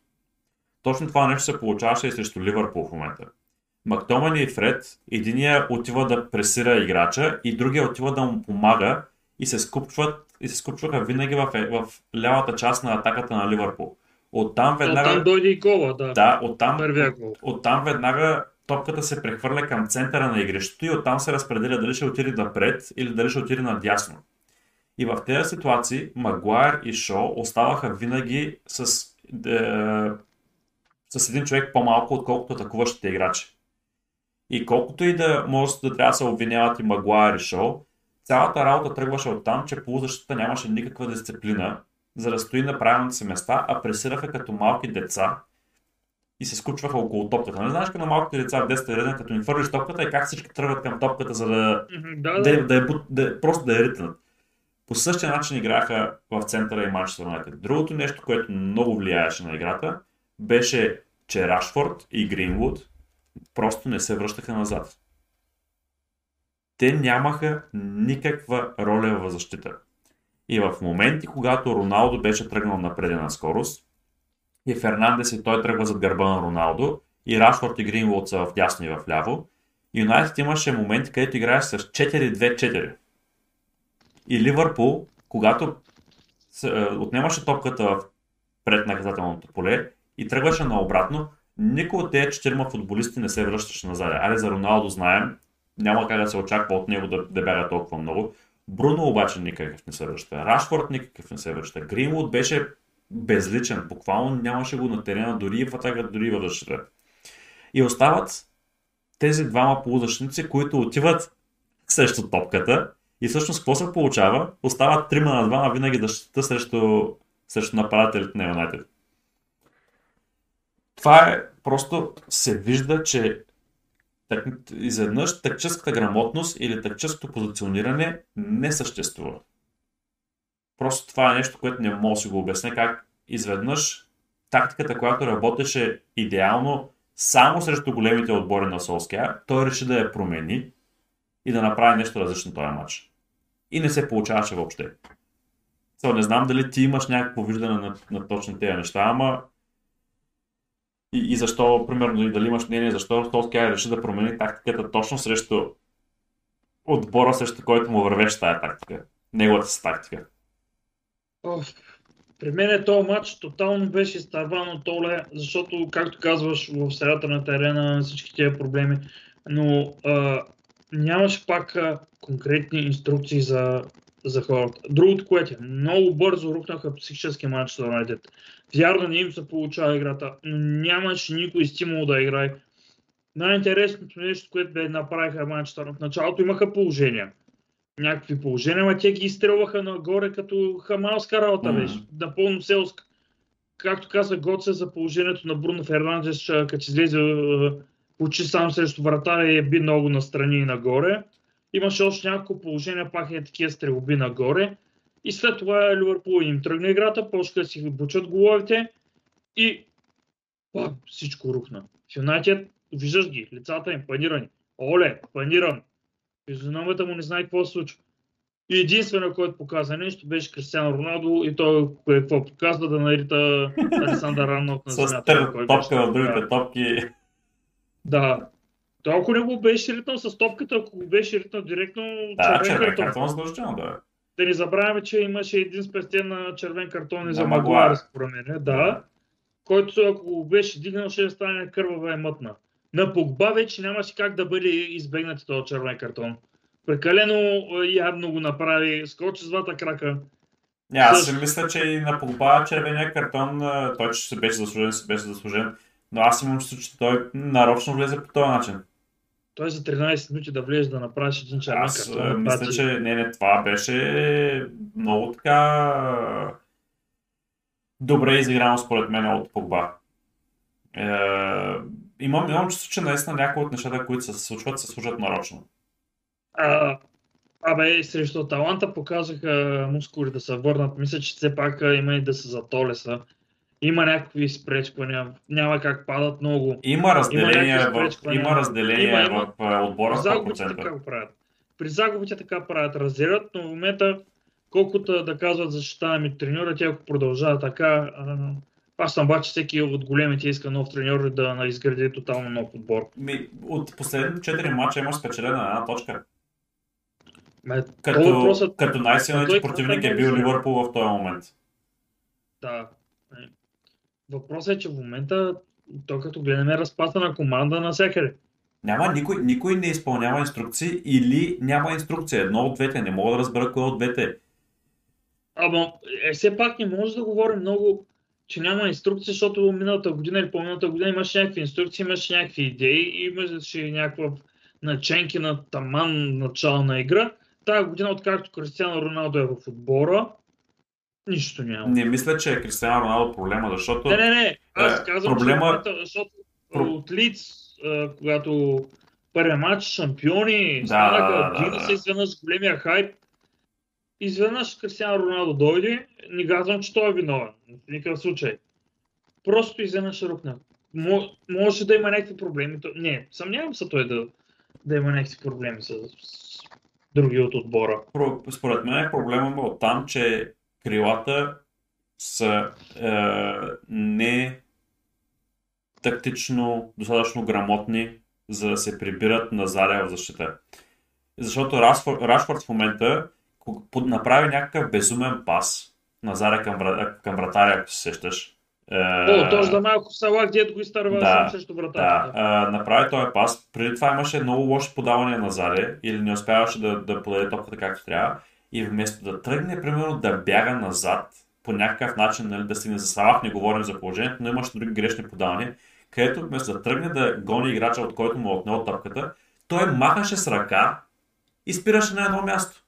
Точно това нещо се получаваше и срещу Ливърпул в момента. Мактомани и Фред, единия отива да пресира играча и другия отива да му помага и се скупчват и се скупчваха винаги в, в лявата част на атаката на Ливърпул. Оттам веднага... Оттам дойде и гола, да. Да, оттам, гол. оттам веднага топката се прехвърля към центъра на игрището и оттам се разпределя дали ще отиде напред или дали ще отиде надясно. И в тези ситуации Магуайр и Шо оставаха винаги с, е, с един човек по-малко, отколкото атакуващите играчи. И колкото и да може да трябва да се обвиняват и Магуайр и Шо, цялата работа тръгваше от там, че полузащита нямаше никаква дисциплина, за да стои на правилните си места, а пресираха като малки деца и се скучваха около топката. Не знаеш като на малките деца в 10 реден, като им хвърлиш топката и как всички тръгват към топката, за да, Да, да, да. да, да, да, просто да я ритнат. По същия начин играха в центъра и Манчестър Юнайтед. Другото нещо, което много влияеше на играта, беше, че Рашфорд и Гринвуд просто не се връщаха назад. Те нямаха никаква роля в защита. И в моменти, когато Роналдо беше тръгнал на предена скорост, и Фернандес и той тръгва зад гърба на Роналдо, и Рашфорд и Гринвуд са в дясно и в ляво, Юнайтед имаше моменти, където играеш с 4-2-4. И Ливърпул, когато е, отнемаше топката в пред наказателното поле и тръгваше наобратно, никой от тези четирима футболисти не се връщаше назад. Аре за Роналдо знаем, няма как да се очаква от него да, да бяга толкова много. Бруно обаче никакъв не се връща. Рашфорд никакъв не се връща. Гринвуд беше безличен. Буквално нямаше го на терена, дори в атака, дори в защита. И остават тези двама полузащитници, които отиват срещу топката и всъщност какво се получава? Остават трима на двама винаги защита срещу, срещу нападателите на Юнайтед. Това е просто се вижда, че так, изведнъж тактическата грамотност или тактическото позициониране не съществува. Просто това е нещо, което не мога да си го обясня как изведнъж тактиката, която работеше идеално само срещу големите отбори на Солския, той реши да я промени и да направи нещо различно този матч. И не се получаваше въобще. So, не знам дали ти имаш някакво виждане на, на точно тези неща, ама и, и защо, примерно, и дали имаш мнение, защо Солския реши да промени тактиката точно срещу отбора, срещу който му вървеше тази тактика. Неговата си тактика. Ох, при мен е този матч тотално беше изтърван от Оле, защото, както казваш, в средата на терена всички тези проблеми, но а, нямаше пак а, конкретни инструкции за, за хората. Другото, което е, много бързо рухнаха психически матч за Юнайтед. Вярно, не им се получава играта, но нямаше никой стимул да играе. Най-интересното нещо, което бе направиха матчата, в началото имаха положения някакви положения, ама те ги изстрелваха нагоре като хамалска работа беше, напълно селска. Както каза Гоце за положението на Бруно Фернандес, като излезе очи сам срещу вратаря и е би много настрани и нагоре. Имаше още няколко положения, пак е такива стрелби нагоре. И след това Ливърпул им тръгна играта, почнаха да си бучат головите и пак всичко рухна. В Юнайтед виждаш ги, лицата им панирани. Оле, паниран. Физиономията му не знае какво се случва. И единствено, който показа нещо, беше Кристиано Роналдо и той какво показва да нарита Александър Ранов на С земята. Кой топка в другите топки. Да. Той ако не го беше ритнал с топката, ако го беше ритнал директно, Да, червен картон. картон задължително, да. Да не забравяме, че имаше един спестен на червен картон и за Магуар, според мен. Да. Който ако го беше дигнал, ще стане кървава и мътна. На Погба вече нямаше как да бъде избегнат този червен картон. Прекалено е, ядно го направи, скочи с двата крака. Не, аз си мисля, че и на Погба червения картон, той че се беше заслужен, се беше заслужен. Но аз имам чувство, че той нарочно влезе по този начин. Той за 13 минути да влезеш да направиш един червен Аз а, мисля, че не, не, това беше много така добре изиграно според мен от Погба. Е, имам, имам чувство, че наистина някои от нещата, които се случват, се случват нарочно. А, абе, срещу Аталанта показаха мускули да се върнат. Мисля, че все пак има и да се затолеса. Има някакви спречквания. Няма как падат много. Има разделение, някакви в, има разделение Има, има. в отбора При загубите 100%. така го правят. При загубите така правят. Разделят, но в момента, колкото да казват защитаваме треньора, те ако продължават така, аз съм обаче всеки от големите иска нов треньор да изгради тотално нов отбор. Ми, от последните 4 мача имаш спечелена една точка. Ме, то Като, въпросът- като най-силният противник е бил прави? Ливърпул в този момент. Да. Е. Въпросът е, че в момента, то като гледаме разпасана команда навсякъде. Няма, никой, никой не изпълнява инструкции или няма инструкция. Едно от двете. Не мога да разбера кое от двете. Ама, е, все пак не може да говорим много, че няма инструкции, защото миналата година или по-миналата година имаше някакви инструкции, имаше някакви идеи, имаше някаква наченки на таман начало на игра. Тая година, откакто Кристиано Роналдо е в отбора, нищо няма. Не мисля, че е Кристиано Роналдо проблема, защото... Не, не, не. Аз Е, казвам, проблема- че защото Про- от Лиц, а, когато първия матч шампиони, Да, станаха, да, да, да. се изведнъж големия хайп. Изведнъж Кристиано Роналдо дойде, не казвам, че той е виновен. В никакъв случай. Просто изведнъж рухна. Мо- Може да има някакви проблеми. Не, съмнявам се той да, да има някакви проблеми с, с други от отбора. Според мен проблема е от там, че крилата са е, не тактично достатъчно грамотни за да се прибират на заря в защита. Защото Рашфорд, Рашфорд в момента направи някакъв безумен пас на заря към, към вратаря, ако се сещаш. О, точно малко Салах, дето го изтърва да, срещу вратаря. Да, да. направи този пас. Преди това имаше много лоши подавания на Заре или не успяваше да, да подаде топката както трябва. И вместо да тръгне, примерно, да бяга назад, по някакъв начин нали, да стигне за Салах, не говорим за положението, но имаше други грешни подавания, където вместо да тръгне да гони играча, от който му е отнел топката, той махаше с ръка и спираше на едно място.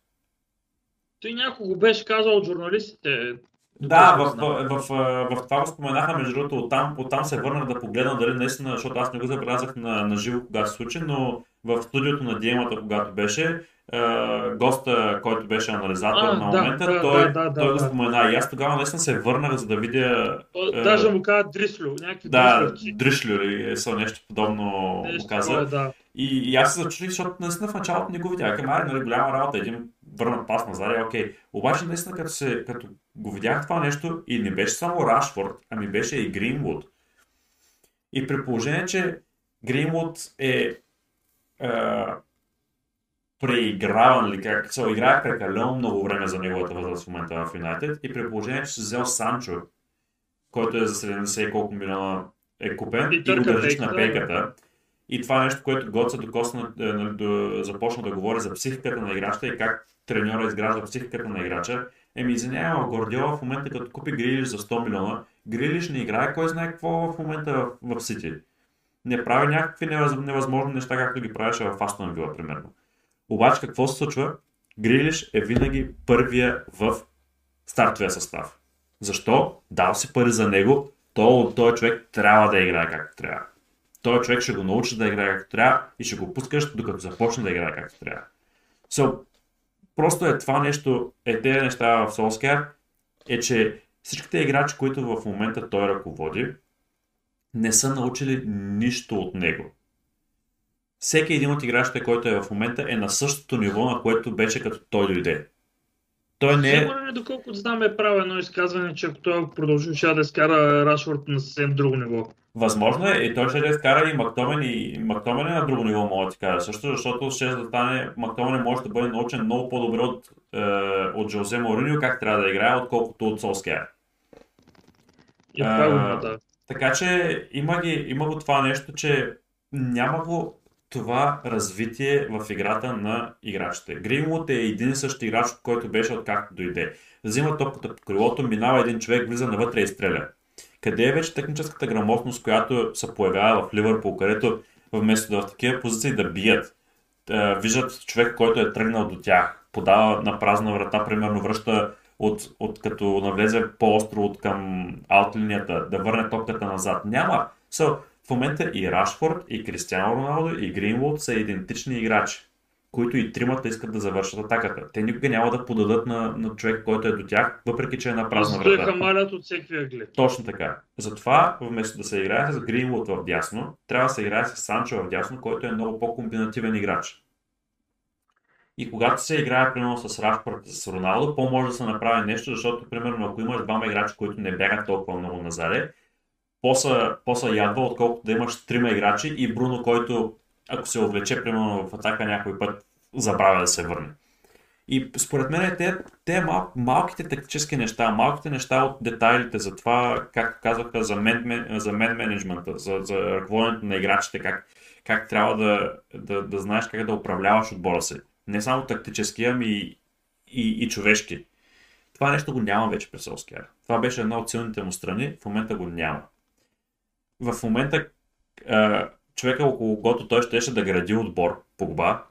Той някого беше казал от журналистите. Да, в, в, в, в, в това го споменаха, между другото, оттам, оттам се върнах да погледна дали наистина, защото аз не го забелязах на, на живо, когато се случи, но в студиото на Диемата, когато беше, госта, който беше анализатор а, на момента, да, той, да, да, той го спомена. И аз тогава наистина се върнах, за да видя... Е, даже му каза Дрислю, някакви Да, Дрислю или са нещо подобно нещо, му каза. Да. И, и аз се зачудих, защото наистина в началото не го видях. Към нали, голяма работа, един върнат пас на Заря, окей. Обаче наистина като, се, като го видях това нещо и не беше само Рашфорд, ами беше и Гринвуд. И при положение, че Гринвуд е, е преиграван ли, как се играе прекалено много време за неговата възраст в момента в Юнайтед и при положение, че си взел Санчо, който е за 70 колко милиона е купен и, и го държиш на пейката. И това е нещо, което Гоца докосна, е, до, започна да говори за психиката на играча и как треньора изгражда психиката на играча. Еми, извинявай, Гордиола в момента като купи Грилиш за 100 милиона, Грилиш не играе кой знае какво в момента в, в Сити. Не прави някакви невъзможни неща, както ги правеше в Астон Вила, примерно. Обаче какво се случва? Грилиш е винаги първия в стартовия състав. Защо? Дал си пари за него, то, този човек трябва да играе както трябва. Той човек ще го научи да играе както трябва и ще го пускаш докато започне да играе както трябва. So, просто е това нещо, е тези неща в Солскер, е, че всичките играчи, които в момента той ръководи, не са научили нищо от него всеки един от играчите, който е в момента, е на същото ниво, на което беше като той дойде. Той не е... Сигурно, доколкото знам, е правил едно изказване, че ако той продължи, ще да изкара Рашфорд на съвсем друго ниво. Възможно е, и той ще да изкара и Мактомен, и Мактомен е на друго ниво, мога да ти кажа. Също, защото ще да стане, Мактомен може да бъде научен много по-добре от, е, от Жозе Мориньо, как трябва да играе, отколкото от Солския. Е, да. Така че има, ги, има го това нещо, че няма го това развитие в играта на играчите. Гринвуд е един и същи играч, който беше откакто дойде. Взима топката по крилото, минава един човек, влиза навътре и стреля. Къде е вече техническата грамотност, която се появява в Ливърпул, където вместо да в такива позиции да бият, виждат човек, който е тръгнал до тях, подава на празна врата, примерно връща от, от като навлезе по-остро от към аутлинията, да върне топката назад. Няма. So, в момента и Рашфорд, и Кристиано Роналдо, и Гринвуд са идентични играчи, които и тримата искат да завършат атаката. Те никога няма да подадат на, на човек, който е до тях, въпреки че е на празна врата. Той хамалят от всеки ъгли. Точно така. Затова, вместо да се играе с Гринвуд в дясно, трябва да се играе с Санчо в дясно, който е много по-комбинативен играч. И когато се играе примерно с Рашфорд с Роналдо, по-може да се направи нещо, защото примерно ако имаш двама играчи, които не бягат толкова много назаде, по-са, ядва, отколкото да имаш трима играчи и Бруно, който ако се облече примерно в атака някой път, забравя да се върне. И според мен те, те мал, малките тактически неща, малките неща от детайлите за това, как казаха за мен, за мен менеджмента, за, за ръководенето на играчите, как, как трябва да, да, да знаеш как да управляваш отбора си. Не само тактически, ами и, и, и човешки. Това нещо го няма вече при Солскияр. Това беше една от силните му страни, в момента го няма в момента човека около когото той щеше да гради отбор, Погба,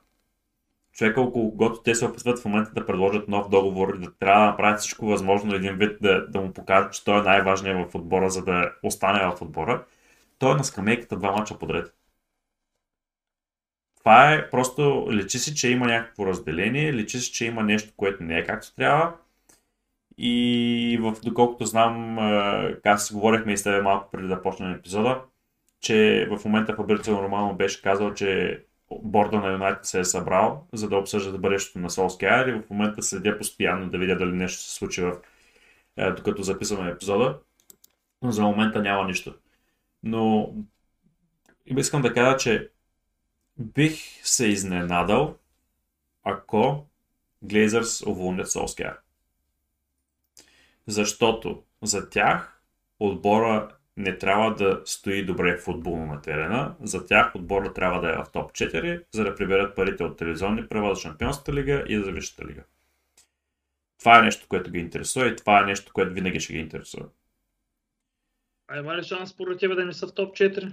човека около когото те се опитват в момента да предложат нов договор и да трябва да направят всичко възможно един вид да, да му покажат, че той е най-важният в отбора, за да остане в отбора, той е на скамейката два мача подред. Това е просто, лечи си, че има някакво разделение, лечи си, че има нещо, което не е както трябва и в, доколкото знам, как си говорихме и с тебе малко преди да почнем епизода, че в момента Фабрицио нормално беше казал, че борда на Юнайтед се е събрал, за да обсъждат бъдещето на Солскияр и в момента следя постоянно да видя дали нещо се случи в, докато записваме епизода. Но за момента няма нищо. Но искам да кажа, че бих се изненадал, ако Глейзърс уволнят Солскияр. Защото за тях отбора не трябва да стои добре в футболно на терена. За тях отбора трябва да е в топ 4, за да приберат парите от телевизионни права за Шампионската лига и за Висшата лига. Това е нещо, което ги интересува и това е нещо, което винаги ще ги интересува. А има ли шанс според тебе да не са в топ 4?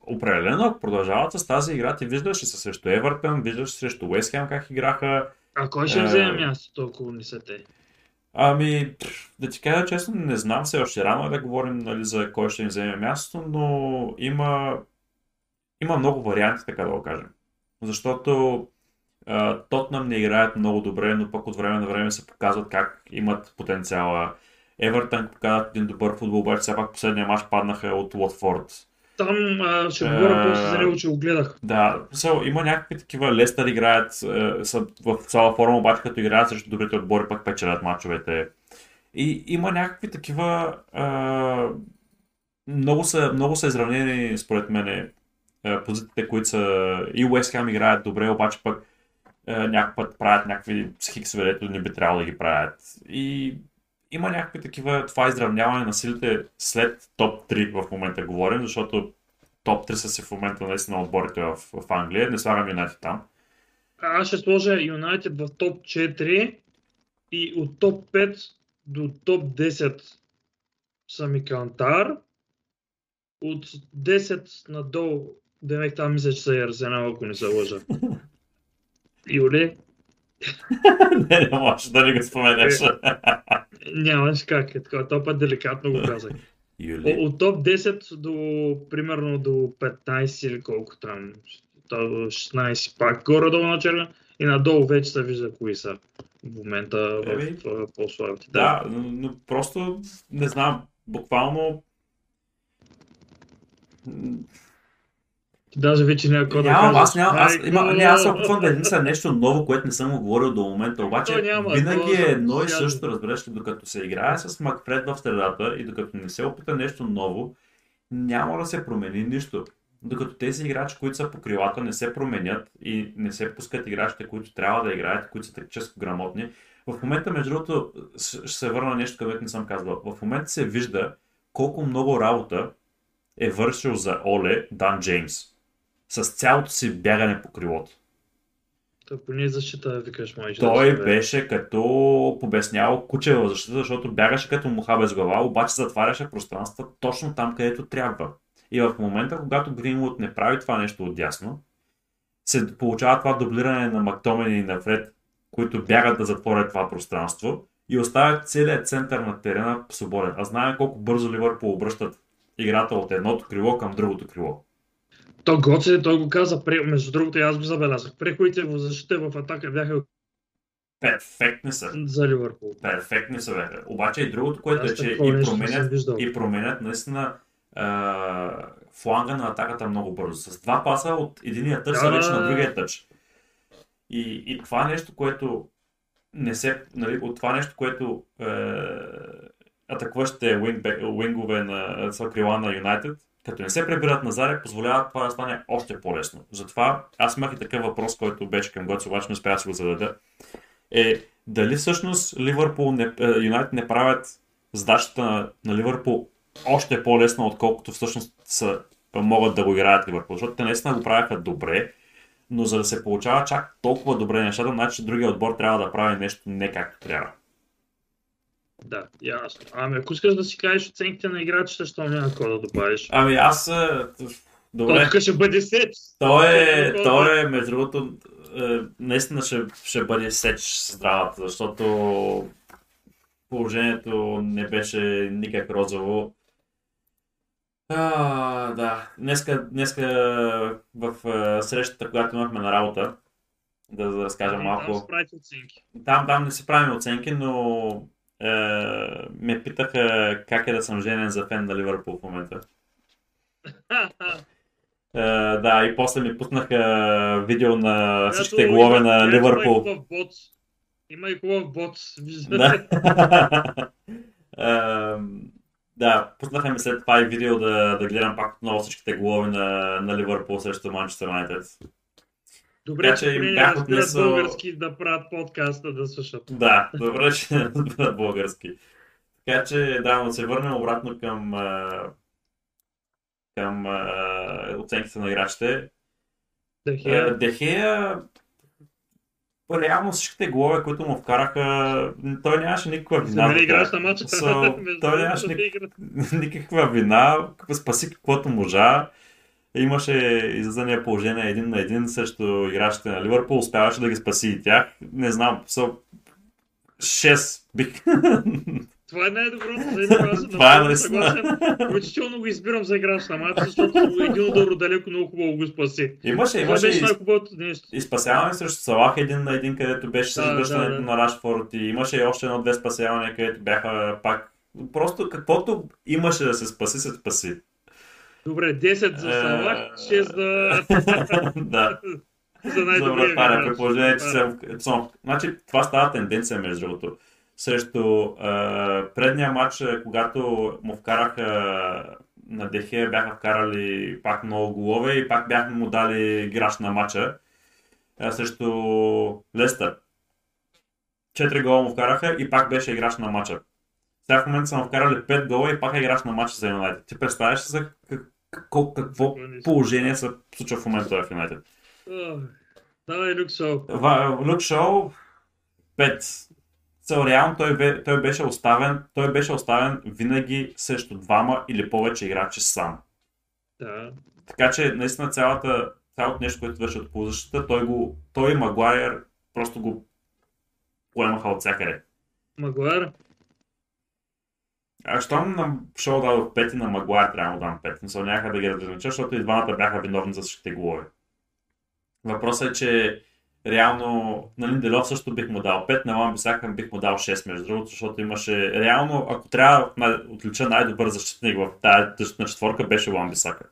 Определено, ако продължават с тази игра, ти виждаш и се срещу Евертън, виждаш срещу Уест Хем как играха. А кой ще Е, вземе мястото, ако не са те? Ами, да ти кажа честно, не знам, все още рано е да говорим нали, за кой ще ни вземе мястото, но има, има много варианти, така да го кажем. Защото Тотнам не играят много добре, но пък от време на време се показват как имат потенциала. Евертън показват един добър футбол, обаче все пак последния мач паднаха от Уотфорд. Там а, ще говоря после за него, че го гледах. Да, so, има някакви такива Лестър играят е, са в цяла форма, обаче като играят срещу добрите отбори, пък печелят мачовете. И има някакви такива е, много, са, много са изравнени, според мен, е, позициите, които са и Уест Хем играят добре, обаче пък е, някакъв път правят някакви хиксове, дето не би трябвало да ги правят. И има някакви такива, това изравняване на силите след топ 3 в момента говорим, защото топ 3 са си в момента наистина отборите в, в Англия. Не слагам Юнайтед там. А, Аз ще сложа Юнайтед в топ 4 и от топ 5 до топ 10 са ми Кантар. От 10 надолу, демек там мисля, че са и Арсенал, ако не се лъжа. Юли, не, не можеш да ни го споменеш. нямаш как, е така, то път деликатно го казах. Юли. От топ 10 до примерно до 15 или колко там, то до 16 пак горе-долу на черга и надолу вече се вижда кои са в момента в, Еми, в по-слабите. Да, но, но просто не знам, буквално Даже вече няма какво да кажеш. аз нямам, аз, има, не, аз се опитвам да измисля нещо ново, което не съм го говорил до момента, обаче няма, винаги е едно и също, разбираш ли, докато се играе с Макфред в средата и докато не се опита нещо ново, няма да се промени нищо. Докато тези играчи, които са по крилата, не се променят и не се пускат играчите, които трябва да играят, които са тактически грамотни. В момента, между другото, ще се върна на нещо, което не съм казвал. В момента се вижда колко много работа е вършил за Оле Дан Джеймс. С цялото си бягане по крилото. Та по ние защита, викаш, май. че Той да беше като побеснял куче в защита, защото бягаше като муха без глава, обаче затваряше пространства точно там, където трябва. И в момента, когато Гринвуд не прави това нещо отдясно, се получава това дублиране на Мактомени и на Фред, които бягат да затворят това пространство и оставят целият център на терена свободен. А знаем колко бързо Ливърпул обръщат играта от едното крило към другото крило. То Гоце, той го каза, между другото и аз го забелязах. Преходите в защита в атака бяха Перфектни са. за Ливърпул. Перфектни са бяха. Обаче и другото, което е, че и променят, и променят наистина а, фланга на атаката много бързо. С два паса от единия тъч са вече на другия тъч. И, и това нещо, което не се, нали, от това нещо, което е, атакуващите уингове на са крила на Юнайтед, като не се прибират назад, позволяват това да стане още по-лесно. Затова аз имах и такъв въпрос, който беше към Гоци, обаче не успя да си го зададе. Е, дали всъщност Ливърпул, е, Юнайтед не правят задачата на, на Ливърпул още по-лесна, отколкото всъщност са, могат да го играят Ливърпул. Защото те наистина го правяха добре, но за да се получава чак толкова добре нещата, значи другия отбор трябва да прави нещо не както трябва. Да, ясно. Ами ако искаш да си кажеш оценките на играчите, що няма какво да добавиш. Ами аз... е, Добре, То тук ще бъде сеч. той е, той е между другото, е, наистина ще, ще бъде сеч здравата, защото положението не беше никак розово. А, да, днеска, днеска в е, срещата, която имахме на работа, да, да разкажа Там малко. Там, там не си правим оценки, но е, ме питаха как е да съм женен за фен на Ливърпул в момента. Е, да, и после ми пуснаха видео на всичките голове на Ливърпул. Има и хубав бот. Да. Ем, да, пуснаха ми след това и видео да, да гледам пак отново всичките голови на, на Ливърпул срещу Манчестър Юнайтед. Добре, Така че че им бях отнесъл- български да правят подкаста да слушат. Да, добре, че български. Така че, да, но се върнем обратно към, към оценките на играчите. Дехея. Дехея, реално всичките голове, които му вкараха, той нямаше никаква вина. Играч тях. на матча. So, той нямаше никаква вина, спаси каквото можа. Имаше излизания положение един на един срещу играчите на Ливърпул, успяваше да ги спаси и тях. Не знам, so, 6 бих. Това е най-доброто за един аз Това е наистина. Включително го избирам за играч на матча, защото един удар далеко много хубаво го спаси. Имаше, Това имаше беше и, най-хубавото нещо. и спасяване срещу Салах един на един, където беше с връщането да, да. на Рашфорд и имаше и още едно-две спасявания, където бяха пак Просто каквото имаше да се спаси, се спаси. Добре, 10 за Е, Салах, 6 за, да. за най-добрия вратаря, при положение, че съм... Значи, това става тенденция, между другото. Срещу а, предния матч, а, когато му вкараха на Дехе, бяха вкарали пак много голове и пак бяхме му дали играч на матча а, срещу Лестър. Четири гола му вкараха и пак беше играч на матча. Сега в момента са му вкарали 5 гола и пак е играч на матча за Юнайтед. Ти представяш за как- какво, какво положение се случва в момента в Юнайтед? Давай, Люк Шоу. Люк Шоу 5. Цел реално той, той беше оставен, той беше оставен винаги срещу двама или повече играчи сам. Да. Така че наистина цялата, цялото нещо, което върши от полузащита, той, го, той и Магуайер просто го поемаха от всякъде. Магуар. А щом на Шоу дадох 5 и на Магуайер трябва да дам 5. Мисъл някак да ги разгранича, защото и двамата бяха виновни за всичките голове. Въпросът е, че реално на Линделов също бих му дал 5, на Ламби Бисака бих му дал 6 между другото, защото имаше реално, ако трябва да отлича най-добър защитник в тази защитна четворка, беше Ламби Бисака.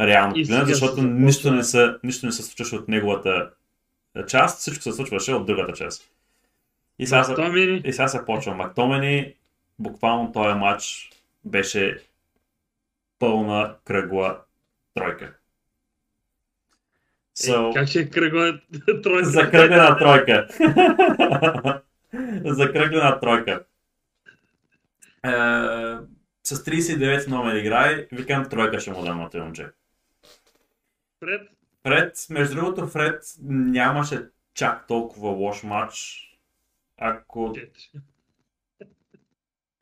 Реално, погледнат, защото нищо не, се, нищо не се случваше от неговата част, всичко се случваше от другата част. Сега, и сега се почва. Мактомени, буквално този матч беше пълна кръгла тройка. So, Е, как ще е кръгла тройка? закръглена тройка. закръглена тройка. Е, с 39 номер играе, викам тройка ще му дам на този момче. Пред. Фред, между другото, Фред нямаше чак толкова лош матч. Ако.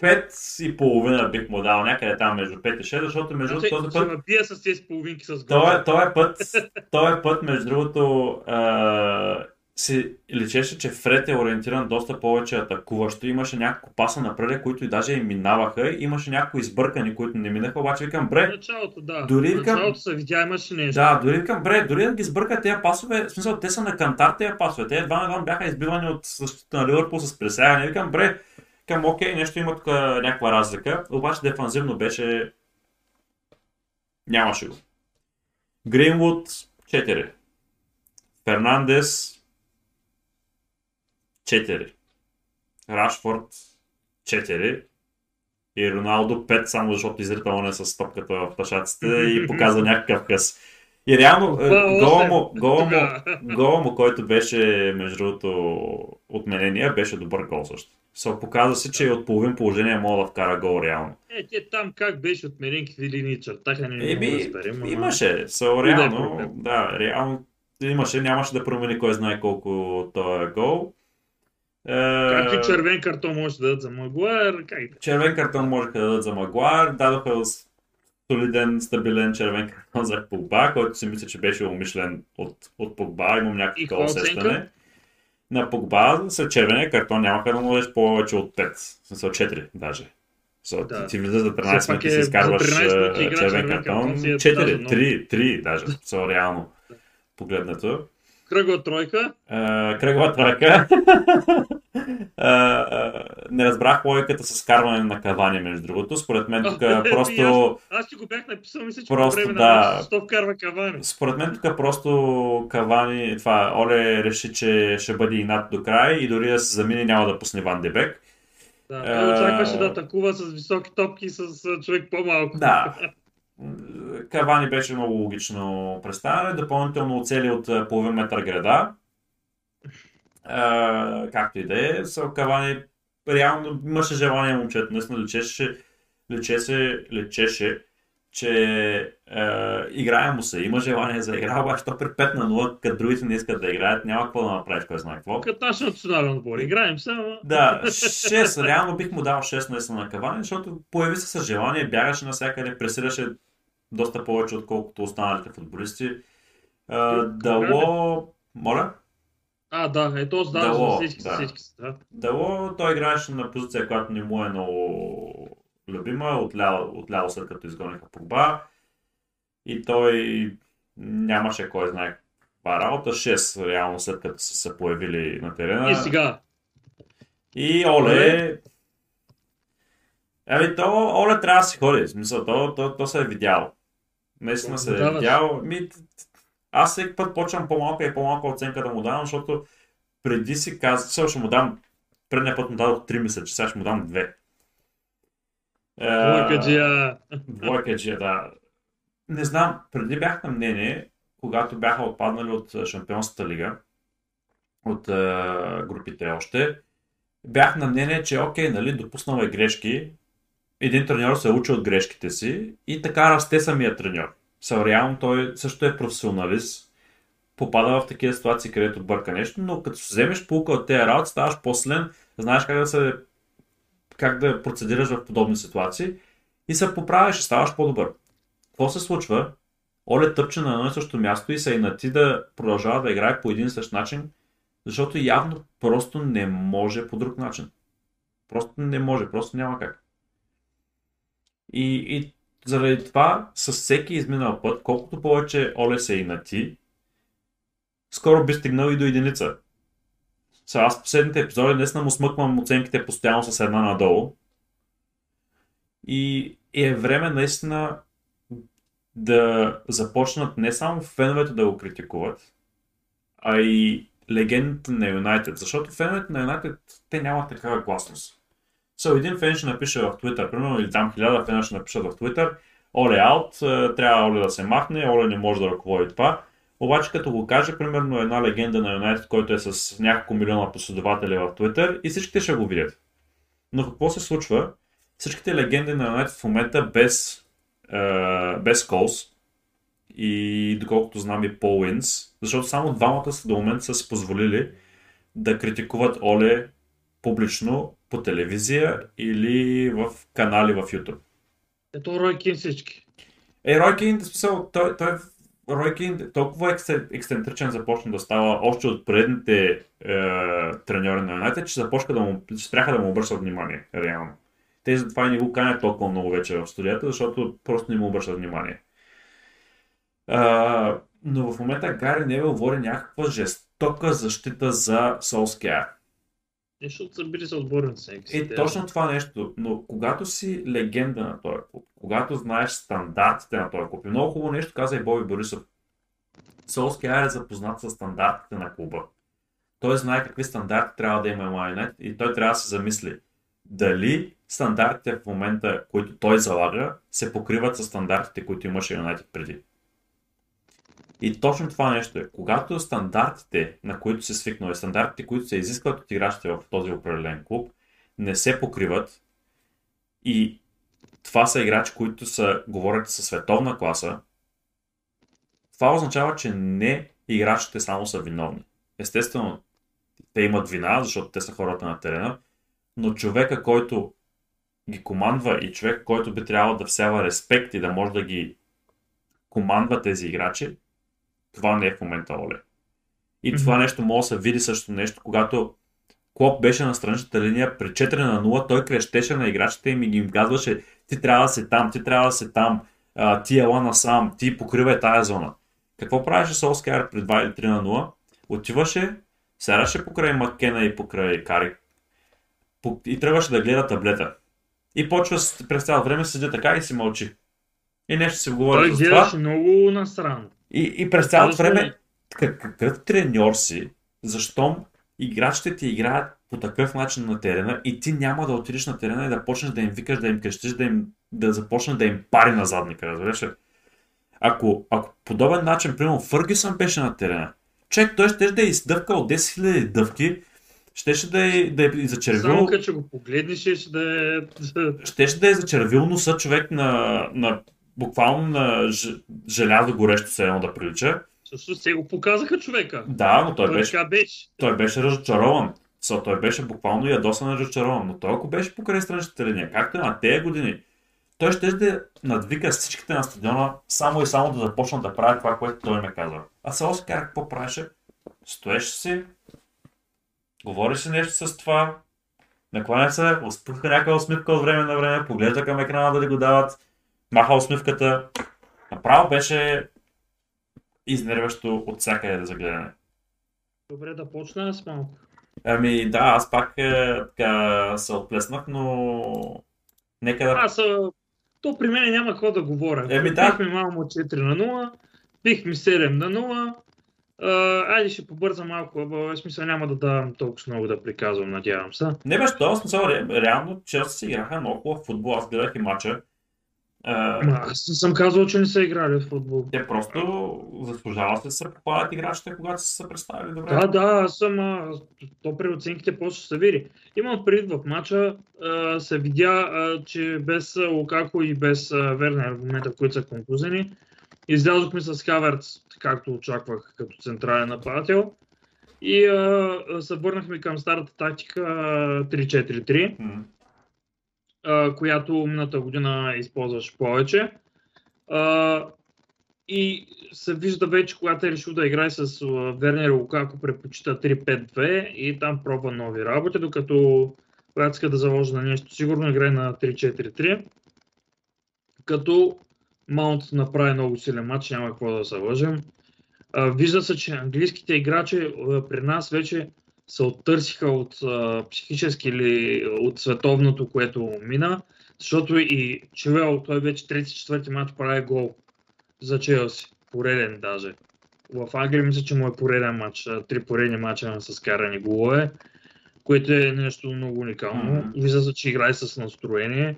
5 и половина бих му дал някъде там между 5 и 6, защото между Значи, другото този ще път, ме бия с тези половинки с този, гола. този път, този път между другото а, си личеше, че Фред е ориентиран доста повече атакуващо. Имаше няколко паса напред, които и даже и минаваха. Имаше някои избъркани, които не минаха, обаче викам, бре, началото, да. Дори викам- началото се видя, имаше нещо. Да, дори викам, бре, дори да ги сбъркат тези пасове, в смисъл, те са на кантар тези пасове. Те едва едва бяха избивани от защита на Ливърпул с пресягане. Викам, бре, към окей, нещо има тук някаква разлика, обаче дефанзивно беше... Нямаше го. Гринвуд 4. Фернандес 4. Рашфорд 4. И Роналдо 5, само защото изрита оне с топката в тъшаците и показва някакъв къс. И реално, е, гола осем. му, гола му, Тогава. гола му, който беше, между другото, отменения, беше добър гол също. So, показва се, че и от половин положение мога да вкара гол реално. Е, те там как беше отменен, какви линии чертаха, не, мога да разберем. ама- имаше. Да е реално, проблем. да, реално имаше, нямаше да промени кой знае колко този гол. Е, Как и червен картон може да дадат за Магуайр, как да? Червен картон можеха да дадат за Магуар, дадоха солиден, стабилен червен картон за Погба, който си мисля, че беше умишлен от, от Погба, имам някакво усещане. оценка? На Погба с червения картон нямаха да му дадеш повече от 5, в смисъл 4 даже. So, Да. ти, влизаш за 13 Все пак минути и е- си изкарваш за 13 минути а, игра червен картон. картон си е 4, даже много. 3, 3 даже. So, реално погледнато. Кръгла тройка. Uh, кръгова тройка. Uh, не разбрах логиката с карване на кавани, между другото. Според мен тук А, просто... Аз ти го бях написал, мисля, че Просто, време да. на вкарва Кавани. Според мен тук просто Кавани, това, Оле реши, че ще бъде и над до край и дори да се замине няма да пусне Ван Дебек. Да, Е, той очакваше да атакува с високи топки с а, човек по-малко. Да. Кавани беше много логично представяне, допълнително оцели от половин метър града. А, както и да е, Кавани реално имаше желание момчето, наистина лечеше, лечеше, лечеше че е, играе му се, има желание за игра, обаче то при 5 на 0, като другите не искат да играят, няма какво да направиш, кой знае какво. Като наш национален отбор, играем се, ама... Да, 6, реално бих му дал 6 наистина на Кавани, защото появи се с желание, бягаше навсякъде, пресираше доста повече, отколкото останалите футболисти. Е, дало... Моля? А, да, е то да, Дало, за всички, да. всички да. Дало, той играеше на позиция, която не му е много любима, отляво, отляво след като изгониха Погба. И той нямаше кой знае каква работа. 6 реално след като са се появили на терена. И сега, И Оле... Ами то, Оле трябва да си ходи. В смисъл, то, то, то се е видяло. Наистина се е Даваш. видяло. Ми, аз всеки път почвам по-малка и по-малка оценка да му давам, защото преди си казах, сега ще му дам, предния път му дадох 3 мисля, че сега ще му дам 2. Е, Лъкаджия, Двойкаджия, да. Не знам, преди бях на мнение, когато бяха отпаднали от а, Шампионската лига, от групите още, бях на мнение, че окей, нали, допуснал е грешки, един треньор се учи от грешките си и така расте самия треньор. Реално той също е професионалист, попада в такива ситуации, където бърка нещо, но като вземеш полука от тези работи, ставаш по-силен, знаеш как да се как да процедираш в подобни ситуации и се поправяш и ставаш по-добър. Какво се случва? Оле тъпче на едно и също място и се инати да продължава да играе по един и същ начин, защото явно просто не може по друг начин. Просто не може, просто няма как. И, и заради това, с всеки изминал път, колкото повече Оле се инати, скоро би стигнал и до единица. Сега аз последните епизоди днес му смъквам оценките постоянно с една надолу. И е време наистина да започнат не само феновете да го критикуват, а и легендите на Юнайтед. Защото феновете на Юнайтед, те нямат такава гласност. So, един фен ще напише в Twitter, примерно, или там хиляда фена ще напишат в Twitter, Оле аут, е, трябва Оле да се махне, Оле не може да ръководи това. Обаче като го каже, примерно, една легенда на Юнайтед, който е с няколко милиона последователи в Twitter и всичките ще го видят. Но какво се случва? Всичките легенди на Юнайтед в момента без, е, без Колс и доколкото знам и Пол Уинс, защото само двамата са до момента са си позволили да критикуват Оле публично по телевизия или в канали в YouTube. ето Рой Кин всички. Е, Рой в смисъл, той, той Рой Кейн толкова ексцентричен започна да става още от предните е, треньори на Юнайтед, че започнаха да му, че спряха да му обръщат внимание, реално. Те затова и не го канят толкова много вече в студията, защото просто не му обръщат внимание. А, но в момента Гари Невил води някаква жестока защита за Солскияр. Защото са били са отборници. Е, точно това нещо, но когато си легенда на този клуб, когато знаеш стандартите на този клуб, и много хубаво нещо каза и Боби Борисов. Солскияр е запознат с стандартите на клуба. Той знае какви стандарти трябва да има Майонет и той трябва да се замисли дали стандартите в момента, които той залага, се покриват с стандартите, които имаше Юнайтед преди. И точно това нещо е. Когато стандартите, на които се свикнал и стандартите, които се изискват от играчите в този определен клуб, не се покриват и това са играчи, които са, говорят със световна класа, това означава, че не играчите само са виновни. Естествено, те имат вина, защото те са хората на терена, но човека, който ги командва и човек, който би трябвало да всява респект и да може да ги командва тези играчи, това не е в момента Оле. И това нещо може да се види също нещо, когато Клоп беше на страничната линия при 4 на 0, той крещеше на играчите им и им казваше ти трябва да си там, ти трябва да си там, а, ти ела насам, ти покривай тая зона. Какво правеше Солскияр при 2 или 3 на 0? Отиваше, сядаше покрай Маккена и покрай Кари и трябваше да гледа таблета. И почва през цялото време седи така и си мълчи. И нещо си говори Той с това. гледаше много насрано. И, и през цялото време, как- какъв треньор си, защом играчите ти играят по такъв начин на терена и ти няма да отидеш на терена и да почнеш да им викаш, да им крещиш, да им да започне да им пари на задника, разбираш ли? Ако, ако подобен начин, примерно Фъргюсън беше на терена, човек той ще да е издъвкал 10 000 дъвки, щеше да е, да е зачервил... Само като го погледнеш, ще да е... Щеше да е зачервил носа човек на, на буквално на желязо горещо се едно да прилича. Също се го показаха човека. Да, но той, Той беше, беше. той беше разочарован. So, той беше буквално ядосан и разочарован. Но той ако беше покрай страничната линия, както е на тези години, той ще да надвика всичките на стадиона само и само да започнат да правят това, което той ме каза. А сега си карах какво правеше? Стоеше си, говори си нещо с това, накланя се, успуха някаква усмивка от време на време, поглежда към екрана да ли го дават, маха усмивката. Направо беше изнервящо от всякъде да загледане. Добре, да почна с малко. Ами да, аз пак е, така се отплеснах, но нека да... Аз, а, то при мен няма какво да говоря. Еми да. Бихме малко 4 на 0, бихме 7 на 0. А, айде ще побързам малко, в смисъл няма да давам толкова много да приказвам, надявам се. Не беше това, смисъл, ре- реално Челси си играха много хубав футбол, аз гледах и мача. Аз не съм казал, че не са играли в футбол. те просто заслужава се да се попадат играчите, когато са се представили добре. Да, да, аз съм. А, то при оценките после се види. Имам предвид в матча, а, се видя, а, че без Лукако и без Вернер в момента, които са контузени, излязохме с Хаверц, както очаквах като централен нападател. И а, се върнахме към старата тактика а, 3-4-3 М. която миналата година използваш повече. А, и се вижда вече, когато е решил да играе с Вернер Лукако, предпочита 3-5-2 и там пробва нови работи, докато когато иска да заложи на нещо, сигурно играе на 3-4-3. Като Маунт направи много силен матч, няма какво да се лъжем. А, Вижда се, че английските играчи при нас вече се оттърсиха от а, психически или от световното, което мина, защото и Чивел, той вече трети-четвърти матч прави гол за Челси. Пореден даже. В Англия мисля, че му е пореден матч. Три поредни матча с карани голове, което е нещо много уникално. Мгм. Вижда че играе с настроение.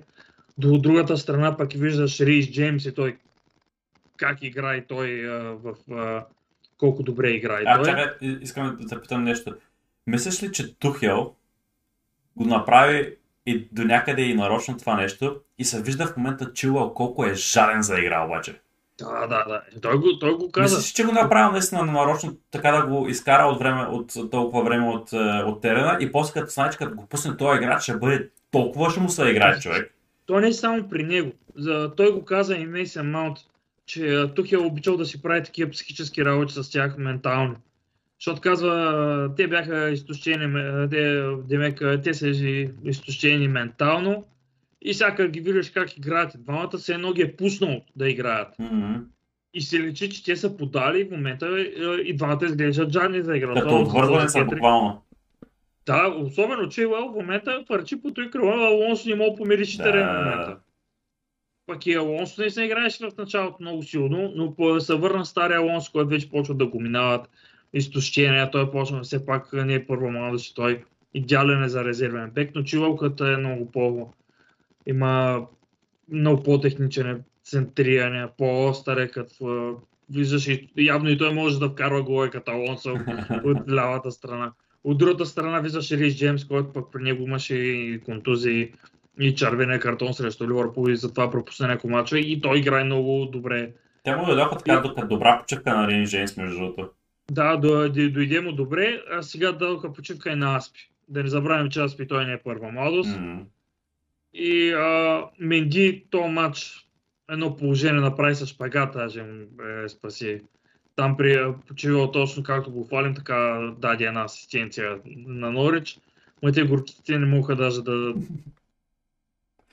До другата страна пък виждаш Рейс Джеймс и той как играе той а, в а, колко добре играе А, той. чакай, и- искам да те питам нещо. Мислиш ли, че Тухел го направи и до някъде и нарочно това нещо и се вижда в момента Чилъл колко е жаден за игра обаче? Да, да, да. Той го, той го каза. Мислиш, че го направил наистина нарочно, така да го изкара от, време, от толкова време от, е, от терена и после като знае, че като го пусне този играч, ще бъде толкова ще му се играе човек. То не е само при него. За, той го каза и Мейсън Маунт, че Тухел е обичал да си прави такива психически работи с тях ментални. Защото казва, те бяха изтощени, те, демек, те са изтощени ментално и сега ги виждаш как играят двамата, се едно ги е пуснал да играят. М-м. И се лечи, че те са подали в момента а, и двамата изглеждат жадни за игра. Като Това отвързване са буквално. Да, особено че в момента парчи по той крила, Алонсо не мога да помириш Да. терен в момента. Пък и Алонсо не се играеше в началото много силно, но се върна стария Алонсо, който вече почва да го минават изтощения. Той почва все пак не е първо младост, той идеален е за резервен бек, но Чилълката е много по... има много по-техничен е, центриране, по-остър е като виждаш и явно и той може да вкарва гола като Алонсо от лявата страна. От другата страна виждаш Рис Джеймс, който пък при него имаше и контузии и червения картон срещу Ливърпул и затова пропусна няколко мача и той играе много добре. Те му дойдоха така до- добра почивка на Рини Джеймс, между другото. Да, дойде, дойде му добре, а сега дадоха почивка и на Аспи. Да не забравим, че Аспи той не е първа младост. М. И а, Менди, то матч, едно положение направи с шпагата, даже е, спаси. Там при а, почивал точно както го хвалим, така даде една асистенция на Норич. Но те горчиците не могат даже да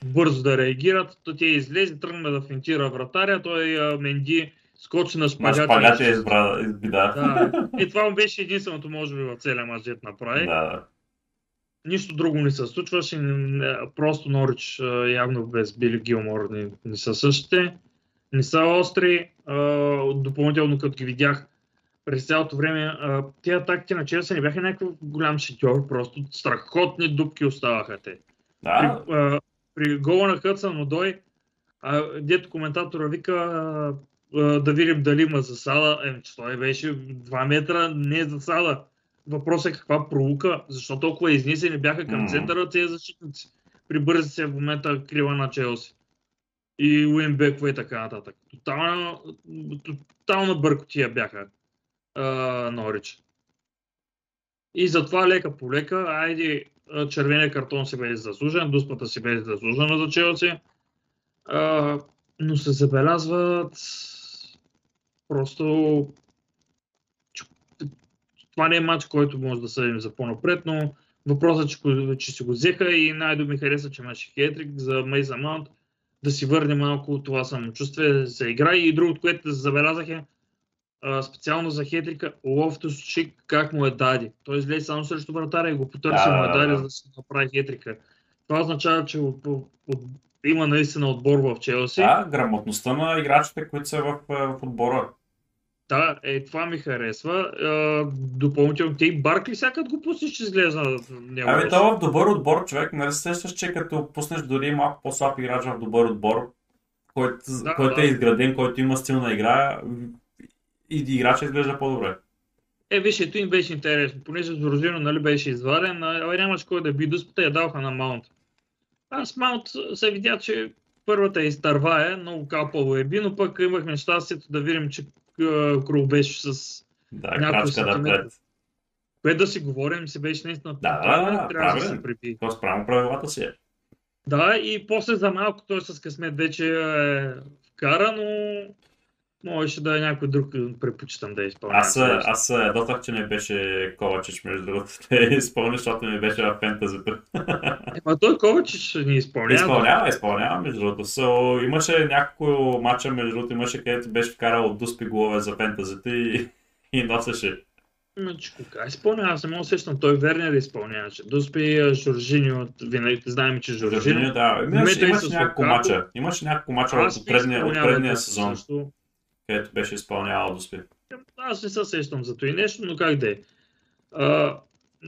бързо да реагират. То те излезе, тръгна да финтира вратаря, той а, Менди скочи на На шпагата. шпагата е избра, изби, да. И това му беше единственото, може би, в целия мач, дето направи. Да. Нищо друго не се случваше. Просто Норич явно без Били Гилмор не, не са същите. Не са остри. Допълнително като ги видях през цялото време, тези атаките на Челси не бяха някакъв голям шитьор, просто страхотни дупки оставаха те. Да, При, а, при гола на Хътсън Одой, дето коментатора вика да видим дали има засада. Еми, че той беше 2 метра не е засада. Въпросът е каква пролука, защо толкова изнесени бяха към центъра тези защитници. При бързи се в момента крила на Челси. И Уинбекове и така нататък. Тотална, тотална бъркотия бяха а, Норич. И затова лека по лека, айде, червения картон си беше заслужен, дуспата си беше заслужена за Челси. А, но се забелязват просто това не е матч, който може да съдим за по-напред, но въпросът е, че, че си го взеха и най-до ми хареса, че имаше хетрик за Мейса Маунт, да си върне малко това самочувствие за игра и другото, което забелязах е а, специално за хетрика, Лофтус Шик как му е дади. Той излезе само срещу вратаря и го потърси Да, му е да, дади, да. за да си направи хетрика. Това означава, че от, от, от, има наистина отбор в Челси. Да, грамотността на играчите, които са в, в отбора. Да, е, това ми харесва. А, допълнително, те и Баркли сякат го пуснеш, че изглежда него. Ами нещо. то в добър отбор, човек, нали се сещаш, че като пуснеш дори малко по-слаб играч в добър отбор, който, Да, който да. е изграден, който има стилна игра, и играча изглежда по-добре. Е, виж, ето им беше интересно. Понеже Жоржино нали, беше изваден, а нямаше кой да би дуспата, я даваха на Маунт. Аз Маунт се видя, че първата е изтървае, много капало е би, но пък имахме щастието да видим, че беше с... Да, Няколко сантиметра. Което да си говорим, си беше наистина Да, да, трябва да се приби. То спрямо правилата си е. Да, и после за малко той с късмет вече е вкара, но можеше да е някой друг, предпочитам да изпълнява. Аз, аз ядосах, че не беше Ковачич, между другото. Те изпълни, защото ми беше в фентазито. Ема той Ковачич ни изпълнява. Изпълнява, изпълнява, между другото. So, имаше няколко мача, между другото, имаше където беше вкарал дуспи голове за фентазите и, и носеше. Значи, кога изпълнява? Само усещам, той Вернер изпълняваше. Дуспи а, Жоржиньо, винаги знаем, че Жоржиньо, Жоржиньо. да. Имаше, имаше няколко мача. Имаше няколко мача Аз от не предния, от предния сезон, също. Където беше изпълнявал дуспи. Аз не се сещам за това и нещо, но как да е.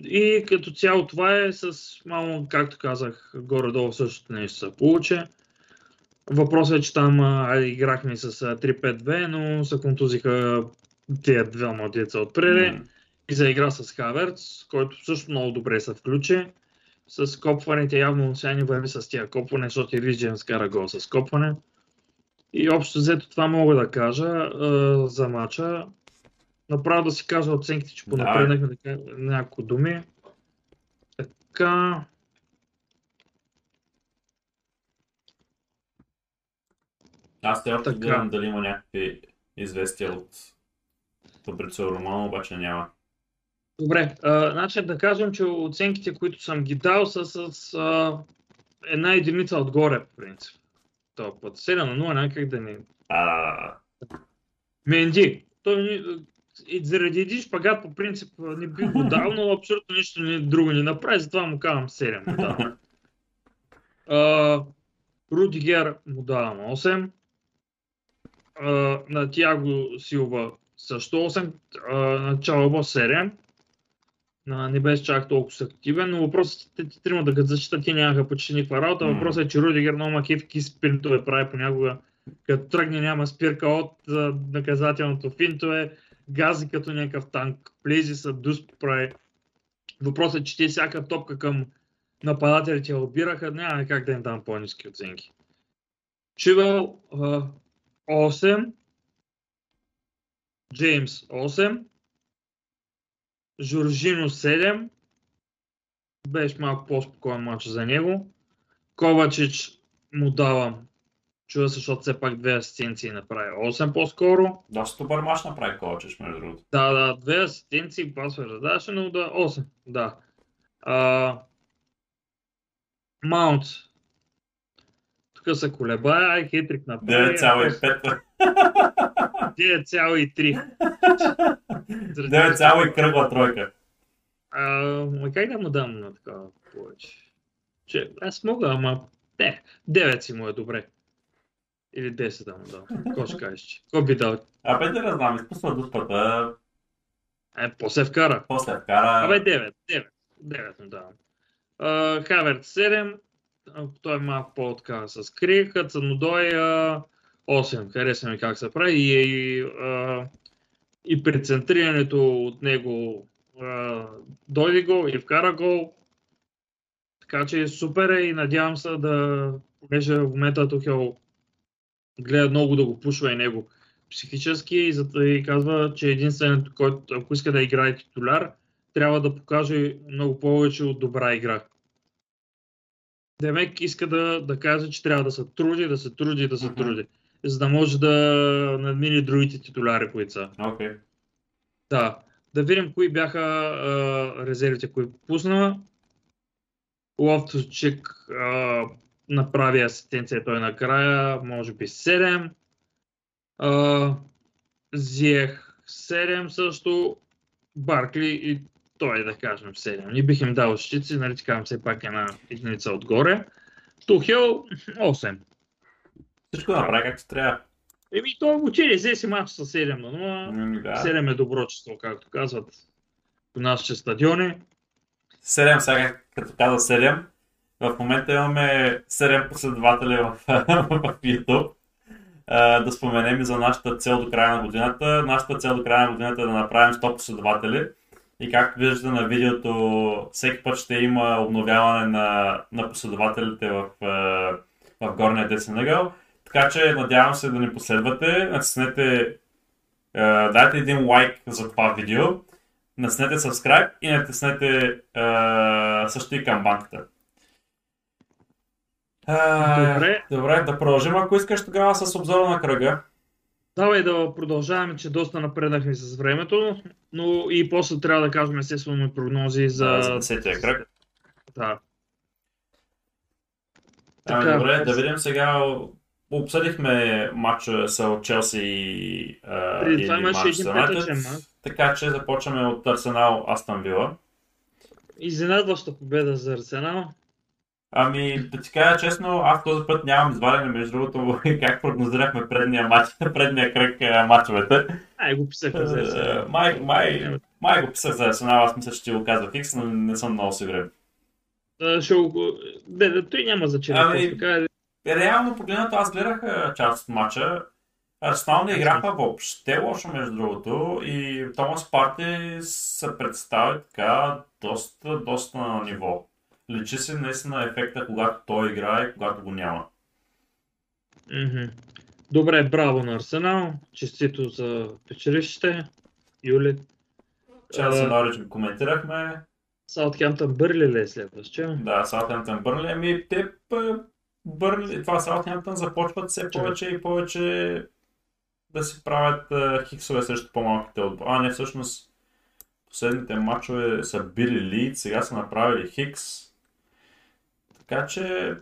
И като цяло това е с малко, както казах, горе-долу същото нещо се получи. Въпросът е, че там а, играхме с а, 3-5-2, но се контузиха тия две младеца отпреди. М. и заигра с Хаверц, който също много добре се включи. С копваните явно сега ни върви с тия копване, защото и Риджен скара гол с копване. И общо взето това мога да кажа а, за матча. Направо да си кажа оценките, че понапреднахме да няколко думи. Така. Аз още Така. гледам дали има някакви известия от Фабрицио Романо, обаче няма. Добре, а, значи да кажем, че оценките, които съм ги дал, са с а, една единица отгоре, по принцип. Това път 7 на 0 някак да не, А, Менди. Той ни, и заради един шпагат по принцип не би го дал, но абсолютно нищо не, друго не направи, затова му казвам 7. му давам. А, Рудигер му давам 8. А, на Тиаго Силва също 8. А, на Чалаба 7. На, не беше чак толкова активен, но въпросът е, че трима да го защитат, те нямаха почти никаква работа. Въпросът е, че Рудигер много макивки спринтове прави понякога като тръгне няма спирка от а, наказателното финтове, гази като някакъв танк, плези са, дусп прави. Въпросът е, че те всяка топка към нападателите я обираха, няма как да им дам по-низки оценки. Чивел а, 8, Джеймс 8, Жоржино 7, беше малко по-спокоен матч за него. Ковачич му давам Чува се, защото все пак две асистенции направи 8 по-скоро. доста добър мач направи Ковачич, между другото. Да, да, две асистенции, пасва раздаше, но да, 8. Да. А, Маунт. Тук се колебая, ай хитрик направи. 9,5. 9,3. 9, кръгла тройка. А, как да му дам на такава повече? Че, аз мога, ама не, 9 си му е добре. Или 10 да му дам. Какво ще кажеш? че? Какво би дал? А бе, да не знам, изпусна дуспата, Е, после вкара. после вкара. Абе 9, 9. 9 му давам. Хаверт 7, а, той е малко по-така с крик, Хацанодой 8. Хареса ми как се прави и, и, и при от него дойде гол и вкара гол. Така че супер е и надявам се да, понеже в момента Тухел гледа много да го пушва и него психически и зато и казва, че единственият, който ако иска да играе титуляр, трябва да покаже много повече от добра игра. Демек иска да, да каже, че трябва да се труди, да се труди, да се Мгм. труди, за да може да надмини другите титуляри, които са. Окей. Да. Да видим кои бяха а, резервите, които пусна. Лофтовчик направи асистенция той накрая, може би 7. А, Зиех 7 също. Баркли и той да кажем 7. Не бих им дал щици, нали така все пак една единица отгоре. Тухел 8. Всичко направи както трябва. Еми, той учили взе си матч с 7 на 0. М, Да. 7 е добро число, както казват по нашите стадиони. 7, сега като каза 7, в момента имаме 7 последователи в, в YouTube. А, да споменем и за нашата цел до края на годината. Нашата цел до края на годината е да направим 100 последователи. И както виждате на видеото, всеки път ще има обновяване на, на последователите в, а, в горния десен ъгъл. Така че надявам се да ни последвате. Натиснете, а, дайте един лайк за това видео натиснете subscribe и натиснете а, също и камбанката. Добре. Добре, да продължим ако искаш тогава с обзора на кръга. Давай да продължаваме, че доста напреднахме с времето, но и после трябва да кажем естествено прогнози за... За 10-тия кръг. Да. Ами, Така. добре, да видим сега. Обсъдихме матча с Челси и Манчестър. Така че започваме от Арсенал Астан Вила. Изненадваща победа за Арсенал. Ами, да ти кажа честно, аз този път нямам извадене, между другото, как прогнозирахме предния, матч, предния кръг матчовете. Ай, го писаха за Е, Арсенал. Май, май, май го писах за Арсенал, аз мисля, че ти го казах Хикс, но не съм много сигурен. Ще го... Бе, да, той няма значение. Ами, така е. Реално погледнато, аз гледах част от матча. Арсенал не играха въобще лошо, между другото, и Томас Парти се представи така доста, доста на ниво. Личи се наистина ефекта, когато той играе когато го няма. Мгм. Добре, браво на Арсенал. Честито за печелившите. Юли. С А, Норич го коментирахме. Саутхемптън Бърли ли е следващия? Да, Саутхемптън Бърнли. Ами те Бърнли, това Саутхемптън започват все повече и повече да си правят а, хиксове срещу по-малките отбори. А, не, всъщност последните матчове са били Лид, сега са направили Хикс. Така че,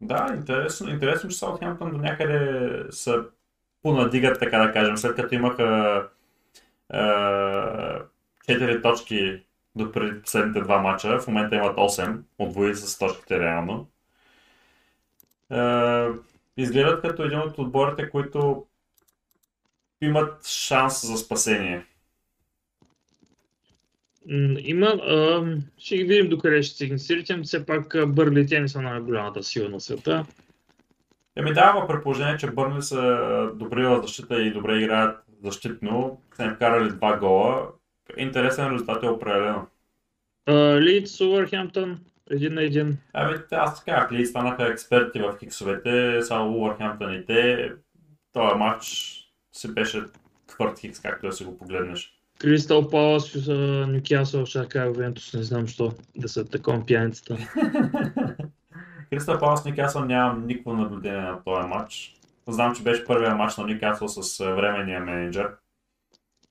да, интересно, интересно, че Саутхемптън до някъде са понадигат, така да кажем, след като имаха а, 4 точки до последните два мача. В момента имат 8, отвоили с точките реално. Е, изглеждат като един от отборите, които имат шанс за спасение. Има, а, ще ги видим докъде ще стигне силите, все пак Бърли те не са най-голямата сила на света. Еми да, ама при положение, че Бърнли са добри в защита и добре играят защитно, са им вкарали два гола, интересен резултат е определено. Лидс, Увърхемптън, един на един. Ами аз така, Лид станаха експерти в хиксовете, само Уърхемптън и те. Този матч си беше твърд хикс, както да си го погледнеш. Кристал Палас, Нюкасъл, кажа Ювентус, не знам що да са такова пияницата. Кристал Палас Никасъл нямам никакво наблюдение на този матч. Знам, че беше първия матч на Никасъл с а, временния менеджер.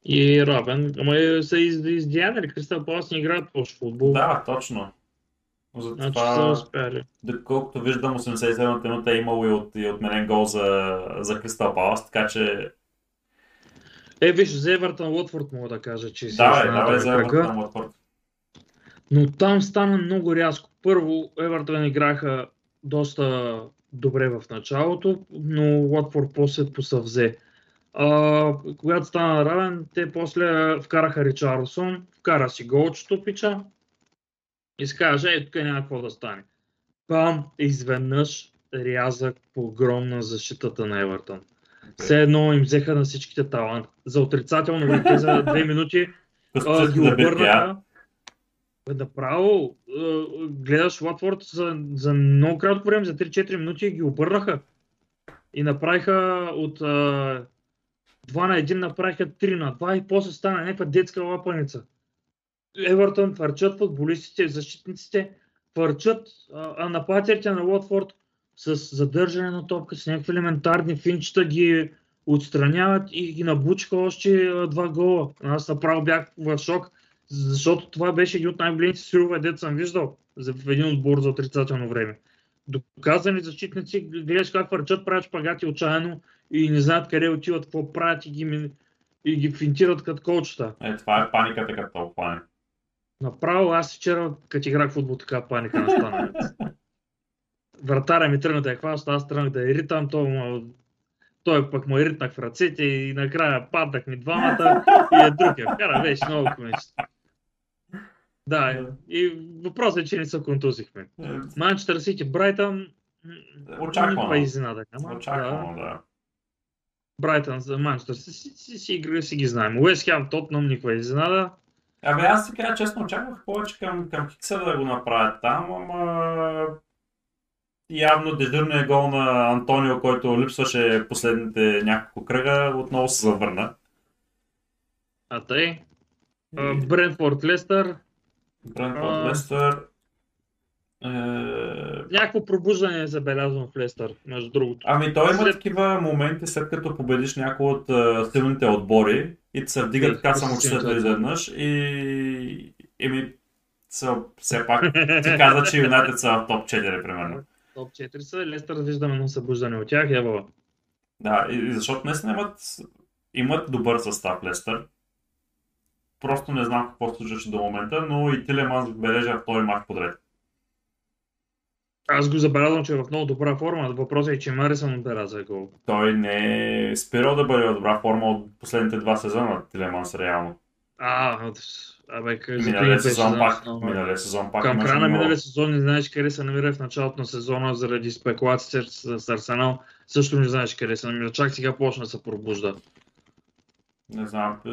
И равен, ама е, са из, издянали, Кристал Палас не играят лош футбол. Да, точно. Значи са Затова, успяли. доколкото виждам, 87-та минута е имало и, от, и отменен гол за, за Кристал Палас, така че Е, виж, за Евертън Уотфорд мога да кажа, че си давай, изненада давай на за. Евертън Уотфорд. Но там стана много рязко. Първо, Евертън играха доста добре в началото, но Уотфорд после посъвзе. А, когато стана равен, те после вкараха Ричарлсон, вкара си голчето пича и каже, е, тук няма какво да стане. Пам, изведнъж рязах погромна защитата на Евертън. Все едно им взеха на всичките талант. За отрицателно те за две минути а, ги обърнаха. Направо а, гледаш Латфорд за, за много кратко време, за 3-4 минути ги обърнаха. И направиха от а, 2 на 1 направиха 3 на 2 и после стана някаква детска лапаница. Евертън твърчат футболистите, защитниците, твърчат, а, нападателите на Уотфорд с задържане на топка, с някакви елементарни финчета ги отстраняват и ги набучиха още два гола. Аз направо бях в шок, защото това беше един от най-големите силове, дето съм виждал за в един отбор за отрицателно време. Доказани защитници, гледаш как върчат, правят шпагати отчаяно и не знаят къде отиват, какво правят и ги, и ги финтират като колчета. Е, това е паниката като опане. Направо аз вчера, като играх футбол, така паника настана. Вратаря ми тръгна да я хваща, аз тръгнах да я ритам, той, му, той пък му ритнах в ръцете и накрая паднах ми двамата и е друг я вкара, беше много комично. Да, и въпросът е, че не се контузихме. Е, Манчестър Сити, Брайтън, Очаквано. изненада няма. Очаквано, да. Брайтън за Манчестър си, игри, си ги знаем. Уест Хем, Тотнам, никаква изненада. Абе, аз така честно очаквах повече към, към Хикса да го направят там, ама явно дежурният гол на Антонио, който липсваше последните няколко кръга, отново се завърна. А тъй, Брентфорд, Лестър, Брентфорд. Лестър. Е... някакво пробуждане е забелязвано в Лестър, между другото. Ами той има След- такива моменти, след като победиш някой от а, силните отбори и ти се вдига така после самочувствието силните изведнъж и... Еми, все пак ти каза, че Юнайтед са в топ 4, примерно. Топ 4 са, Лестър виждаме едно събуждане от тях, ева. Да, и, защото наистина имат, имат добър състав Лестър. Просто не знам какво случваше до момента, но и Тилеманс бележа втори мач подред. Аз го забелязвам, че е в много добра форма. Въпросът е, че Марисън отбеляза гол. Той не е спирал да бъде в добра форма от последните два сезона, Тилеманс реално. А, абе, как Миналия сезон пак, Арсенал. миналия сезон пак Към края на миналия сезон не знаеш къде се намира в началото на сезона заради спекулациите с, Арсенал. Също не знаеш къде се намира. Чак сега почна да се пробужда. Не знам. е,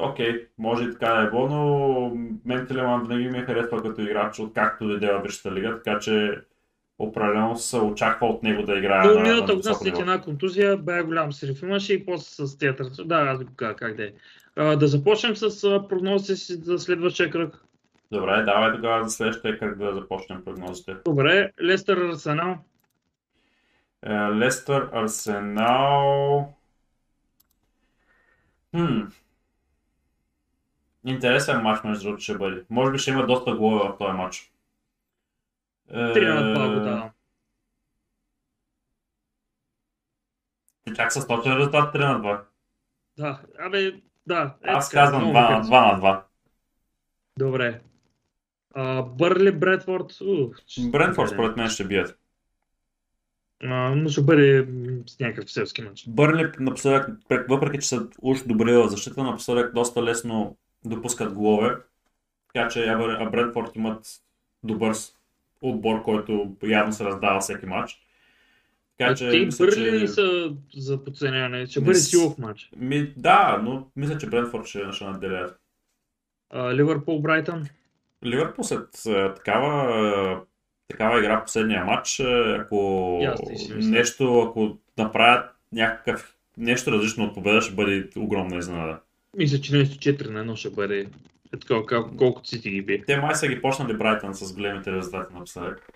Окей, може и така да е било, но мен Тилеман винаги ми е харесва като играч, откакто дойде в Висшата лига, така че определено се очаква от него да играе Но на, миналата на година след една контузия, бая голям срив имаше и после с театър. Да, аз го казах как да е. А, да започнем с прогнозите си за следващия кръг. Добре, давай тогава за следващия кръг да започнем прогнозите. Добре, Лестър Арсенал. Е, Лестър, Арсенал. Хм. Интересен матч, между другото, ще бъде. Може би ще има доста голове в този матч. Е, 3 на 2 го давам. Чак с точен резултат 3 на 2. Да, абе, да. е Аз така, казвам много 2 ми на харесва. 2 на 2. Добре. А, Бърли, Бредфорд. Брентфорд според мен ще бият. А, но ще бъде с някакъв селски матч. Бърли напоследък, въпреки че са уж добри в защита, напоследък доста лесно допускат голове. Така че Брентфорд имат добър отбор, който явно се раздава всеки матч. Така А че, те мисля, че... са за подценяване. Ще бъде с- силов матч. Ми, да, но мисля, че Брентфорд ще, ще надделят. А, Ливърпул, Брайтън. Ливърпул след а, такава, такава игра в последния матч, а, ако мисля. нещо, ако направят някакъв нещо различно от победа, ще бъде огромна изненада. Мисля, че нещо 4 на 1 ще бъде. Е кол- колкото си ти ги би. Те май са ги почнали Брайтън с големите резултати напоследък.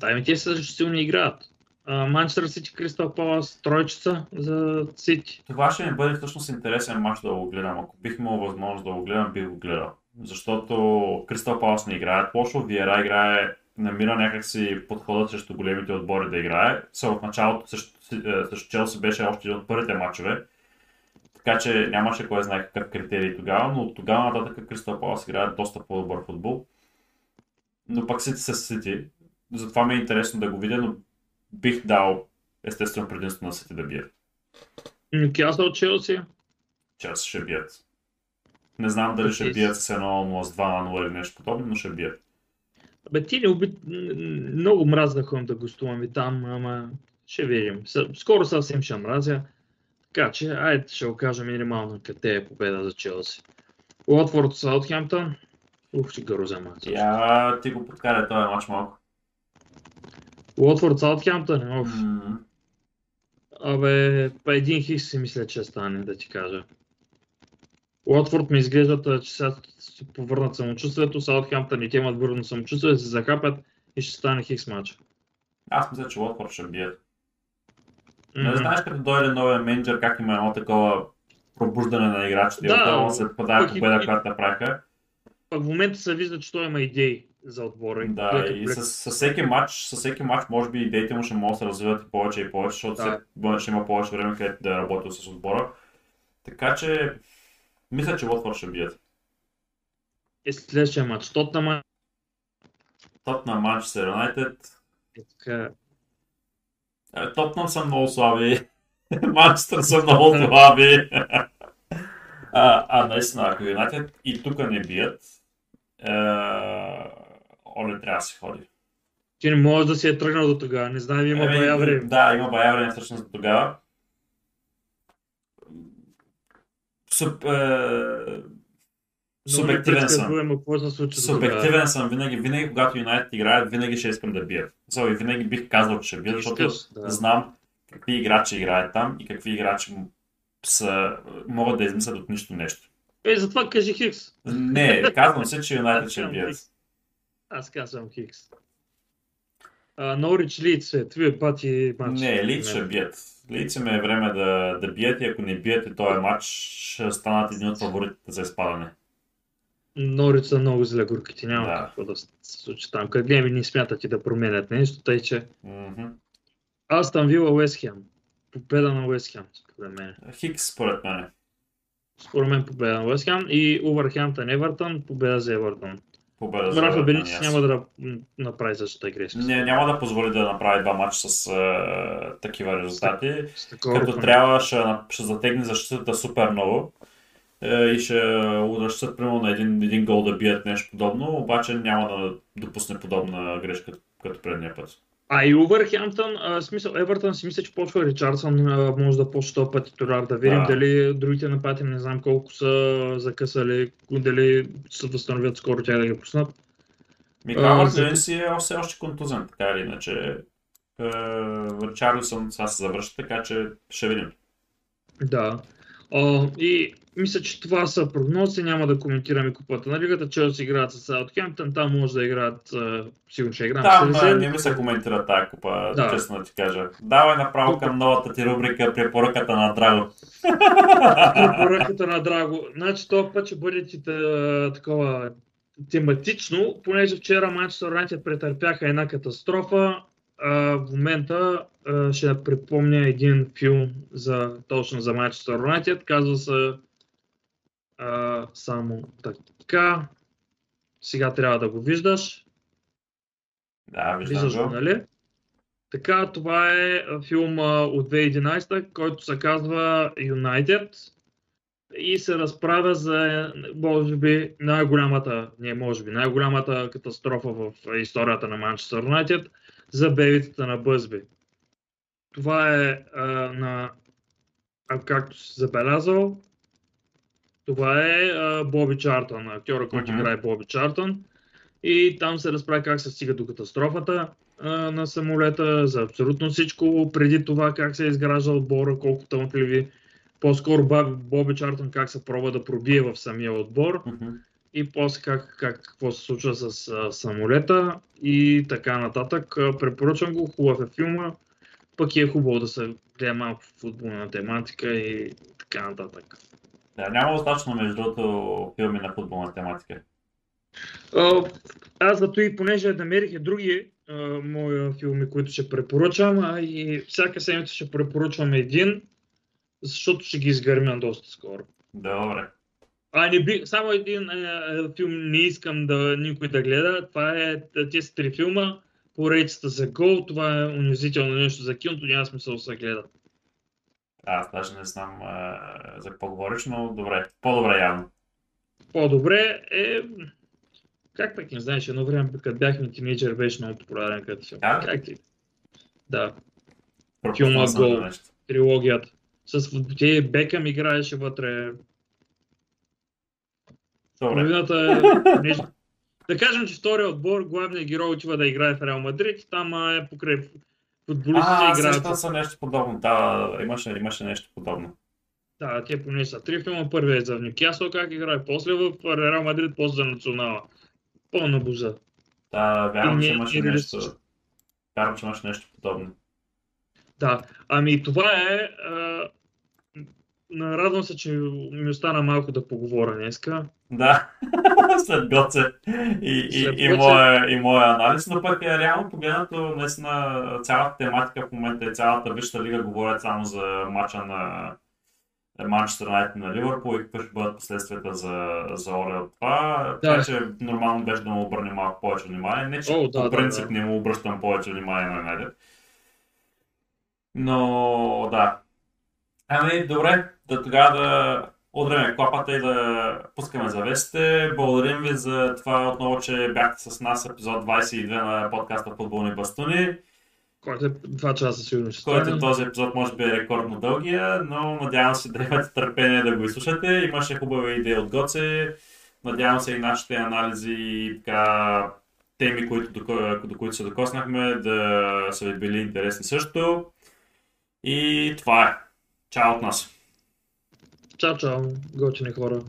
Да, ами те са силни играят. Манчестър Сити, Кристал Палас, тройчица за Сити. Това ще ми бъде всъщност интересен матч да го гледам. Ако бих имал възможност да го гледам, бих го гледал. Защото Кристал Палас не играят лошо, Виера играе, намира някакси подхода срещу големите отбори да играе. Са в началото срещу, Челси беше още един от първите матчове. Така че нямаше кой знае какъв критерий тогава, но от тогава нататък Кристал Палас играе доста по-добър футбол. Но пък Сити са Сити. Затова ми е интересно да го видя, но бих дал естествено предимство на Сити да бият. Нюкасъл, Челси. Челси ще бият. Не знам дали ще бият с 1-0, с 2-0 или нещо подобно, но ще бият. Бе, ти не уби... Много мразна ходим да гостуваме там, ама ще видим. Скоро съвсем ще мразя. Така че, айде ще го кажа минимално къде е победа за Челси. Уотфорд Саутхемптън. Ух, ще гърза мач. Я ти го подкаря този мач малко. Уотфорд Саутхемптън. Оф. М, Абе, па един хикс си мисля, че стане, да ти кажа. Уотфорд ми изглеждат, че сега ще повърнат самочувствието, Саутхемптън и те имат върнат самочувствие, се захапят и ще стане хикс матч. Аз мисля, че Уотфорд ще бият. Не Мгм. знаеш като дойде новия менеджер, как има едно такова пробуждане на играчите. Да, подая пък и- победа, която направиха. Пък в момента се вижда, че той има идеи за отбора. Да, и с, с, всеки матч, с всеки матч, може би идеите му ще могат да се развиват и повече и повече, защото Да. ще има повече време, където да е работил с отбора. Така че, мисля, че Уотфорд ще бият. И следващия матч. Тотнама Топ на Манчестър Юнайтед. е така. Е, Тотнам са много слаби. Манчестър са много слаби. а, а наистина, ако Юнайтед и тук не бият, е, Оле трябва да се ходи. Ти не можеш да си е тръгнал до тогава. Не знам, има Еми, бая време. Да, има бая време всъщност до тогава. Суп, е, субективен съм. До тогава. Субективен съм винаги. Винаги, когато Юнайтед играят, винаги ще искам да бият. So, и винаги бих казал, че ще бият, защото да. знам какви играчи играят там и какви играчи са, могат да измислят от нищо нещо. Е, затова кажи Хикс. Не, казвам се, че Юнайтед ще бият. Аз казвам Хикс. Норич Лиц е твой пати матч. Не, Лидс ще бият. Лидс им е време да, да бият и ако не бият и този матч, ще станат един от фаворитите за изпадане. Норич са много зле горките, няма Да. какво да се случи там. Къде гледаме, не смятат и да променят нещо, тъй че Мгм. Астан Вила Уест Хем. Победа на Уест Хем, според мен. Хикс, според мен. Според мен победа на Уест Хем и Увърхемптън Евертън, победа за Евертън. Победа Рафа yes. няма да направи същата грешка. Не, няма да позволи да направи два матча с е, такива резултати. С такова Като трябва ще, ще затегне защитата супер много е, и ще разчитат примерно на един, един гол да бият нещо подобно, обаче няма да допусне подобна грешка като предния път. А и Увърхемптън, а, смисъл, Евертън си мисля, че почва Ричардсън, а, може да почне този път титуляр, да видим Да. дали другите нападатели, не знам колко са закъсали, дали се възстановят скоро тя да ги пуснат. Ми А, Кавърт за- си е все още контузен, така или иначе. Е, Ричарлисън сега се завърши, така че ще видим. Да. А, и мисля, че това са прогнози, няма да коментираме купата на лигата, че си играят с Саутхемптън, там може да играят, сигурно ще играем Там с а, резерви. не ми се коментира тази купа, Да. честно да ти кажа. Давай направо към новата ти рубрика Препоръката на Драго. препоръката на Драго. Значи този път ще бъде ти, та- такова тематично, понеже вчера Манчестър Юнайтед претърпяха една катастрофа. А, в момента а, ще припомня един филм за, точно за Манчестър Юнайтед. Казва се а, само така. Сега трябва да го виждаш. Да, виждам Виждаш го, нали? Така, това е филм от 2011, който се казва United и се разправя за, може би, най-голямата, не може би, най-голямата катастрофа в историята на Манчестър Юнайтед за бебитата на Бъзби. Това е а, на, а, както си забелязал, това е а, Боби Чартън, актьора, който Мгм. играе Боби Чартън. И там се разправя как се стига до катастрофата а, на самолета, за абсолютно всичко. Преди това как се е изгражда отбора, колко тъмпливи. По-скоро Боб- Боби Чартън как се пробва да пробие в самия отбор Мгм. и после как, как, какво се случва с а, самолета и така нататък. Препоръчвам го, хубав е филма, пък е хубаво да се гледа малко футболна тематика и така нататък. Да, няма достатъчно между другото филми на футболна тематика. А, Аз зато и понеже намерих и други а, мои филми, които ще препоръчам, а и всяка седмица ще препоръчвам един, защото ще ги изгърмя доста скоро. Добре. А не би, само един е, филм не искам да никой да гледа. Това е тези три филма. Поредицата за гол. Това е унизително нещо за киното. Няма смисъл да се гледа. Аз даже не знам а, за какво говориш, но добре. По-добре явно. По-добре е Как пък не знаеш, едно време, като бяхме тинейджър, беше много популярен като филм. Да? Как ти? Да, Филма Гол. трилогията. С те Бекъм играеше вътре. Добре. Половината е... Да кажем, че втория отбор, главният герой отива да играе в Реал Мадрид там е покрай футболистите А, играят. сещам се нещо подобно. Да, имаше, имаше нещо подобно. Да, те поне са три филма. Първият е за Нюкасъл, как играе, после в Реал Мадрид, после за Национала. Пълна буза. Да, вярвам, И че имаше нещо. Вярвам, че имаше нещо подобно. Да, ами това е... А, радвам се, че ми остана малко да поговоря днеска. Да, след Гоце и, и, След и, Гоце. моя, и моя анализ, но пък е реално погледнато, наистина цялата тематика в момента и цялата Висша лига говорят само за мача на Манчестър Юнайтед на Ливърпул и какви ще бъдат последствията за, за Оре от това. Така Да. че нормално беше да му обърне малко повече внимание. Не, че О, да, по да, принцип да. не му обръщам повече внимание на Юнайтед. Но да. Ами, добре, да тогава да удряме клапата и да пускаме завесите. Благодарим ви за това отново, че бяхте с нас епизод 22 на подкаста Футболни бастуни. Който е два часа сигурно ще Който този епизод може би е рекордно дългия, но надявам се да имате търпение да го изслушате. Имаше хубави идеи от Гоце. Надявам се и нашите анализи и така теми, които, до, до които се докоснахме, да са ви били интересни също. И това е. Чао от нас! Чао, чао, готини хора.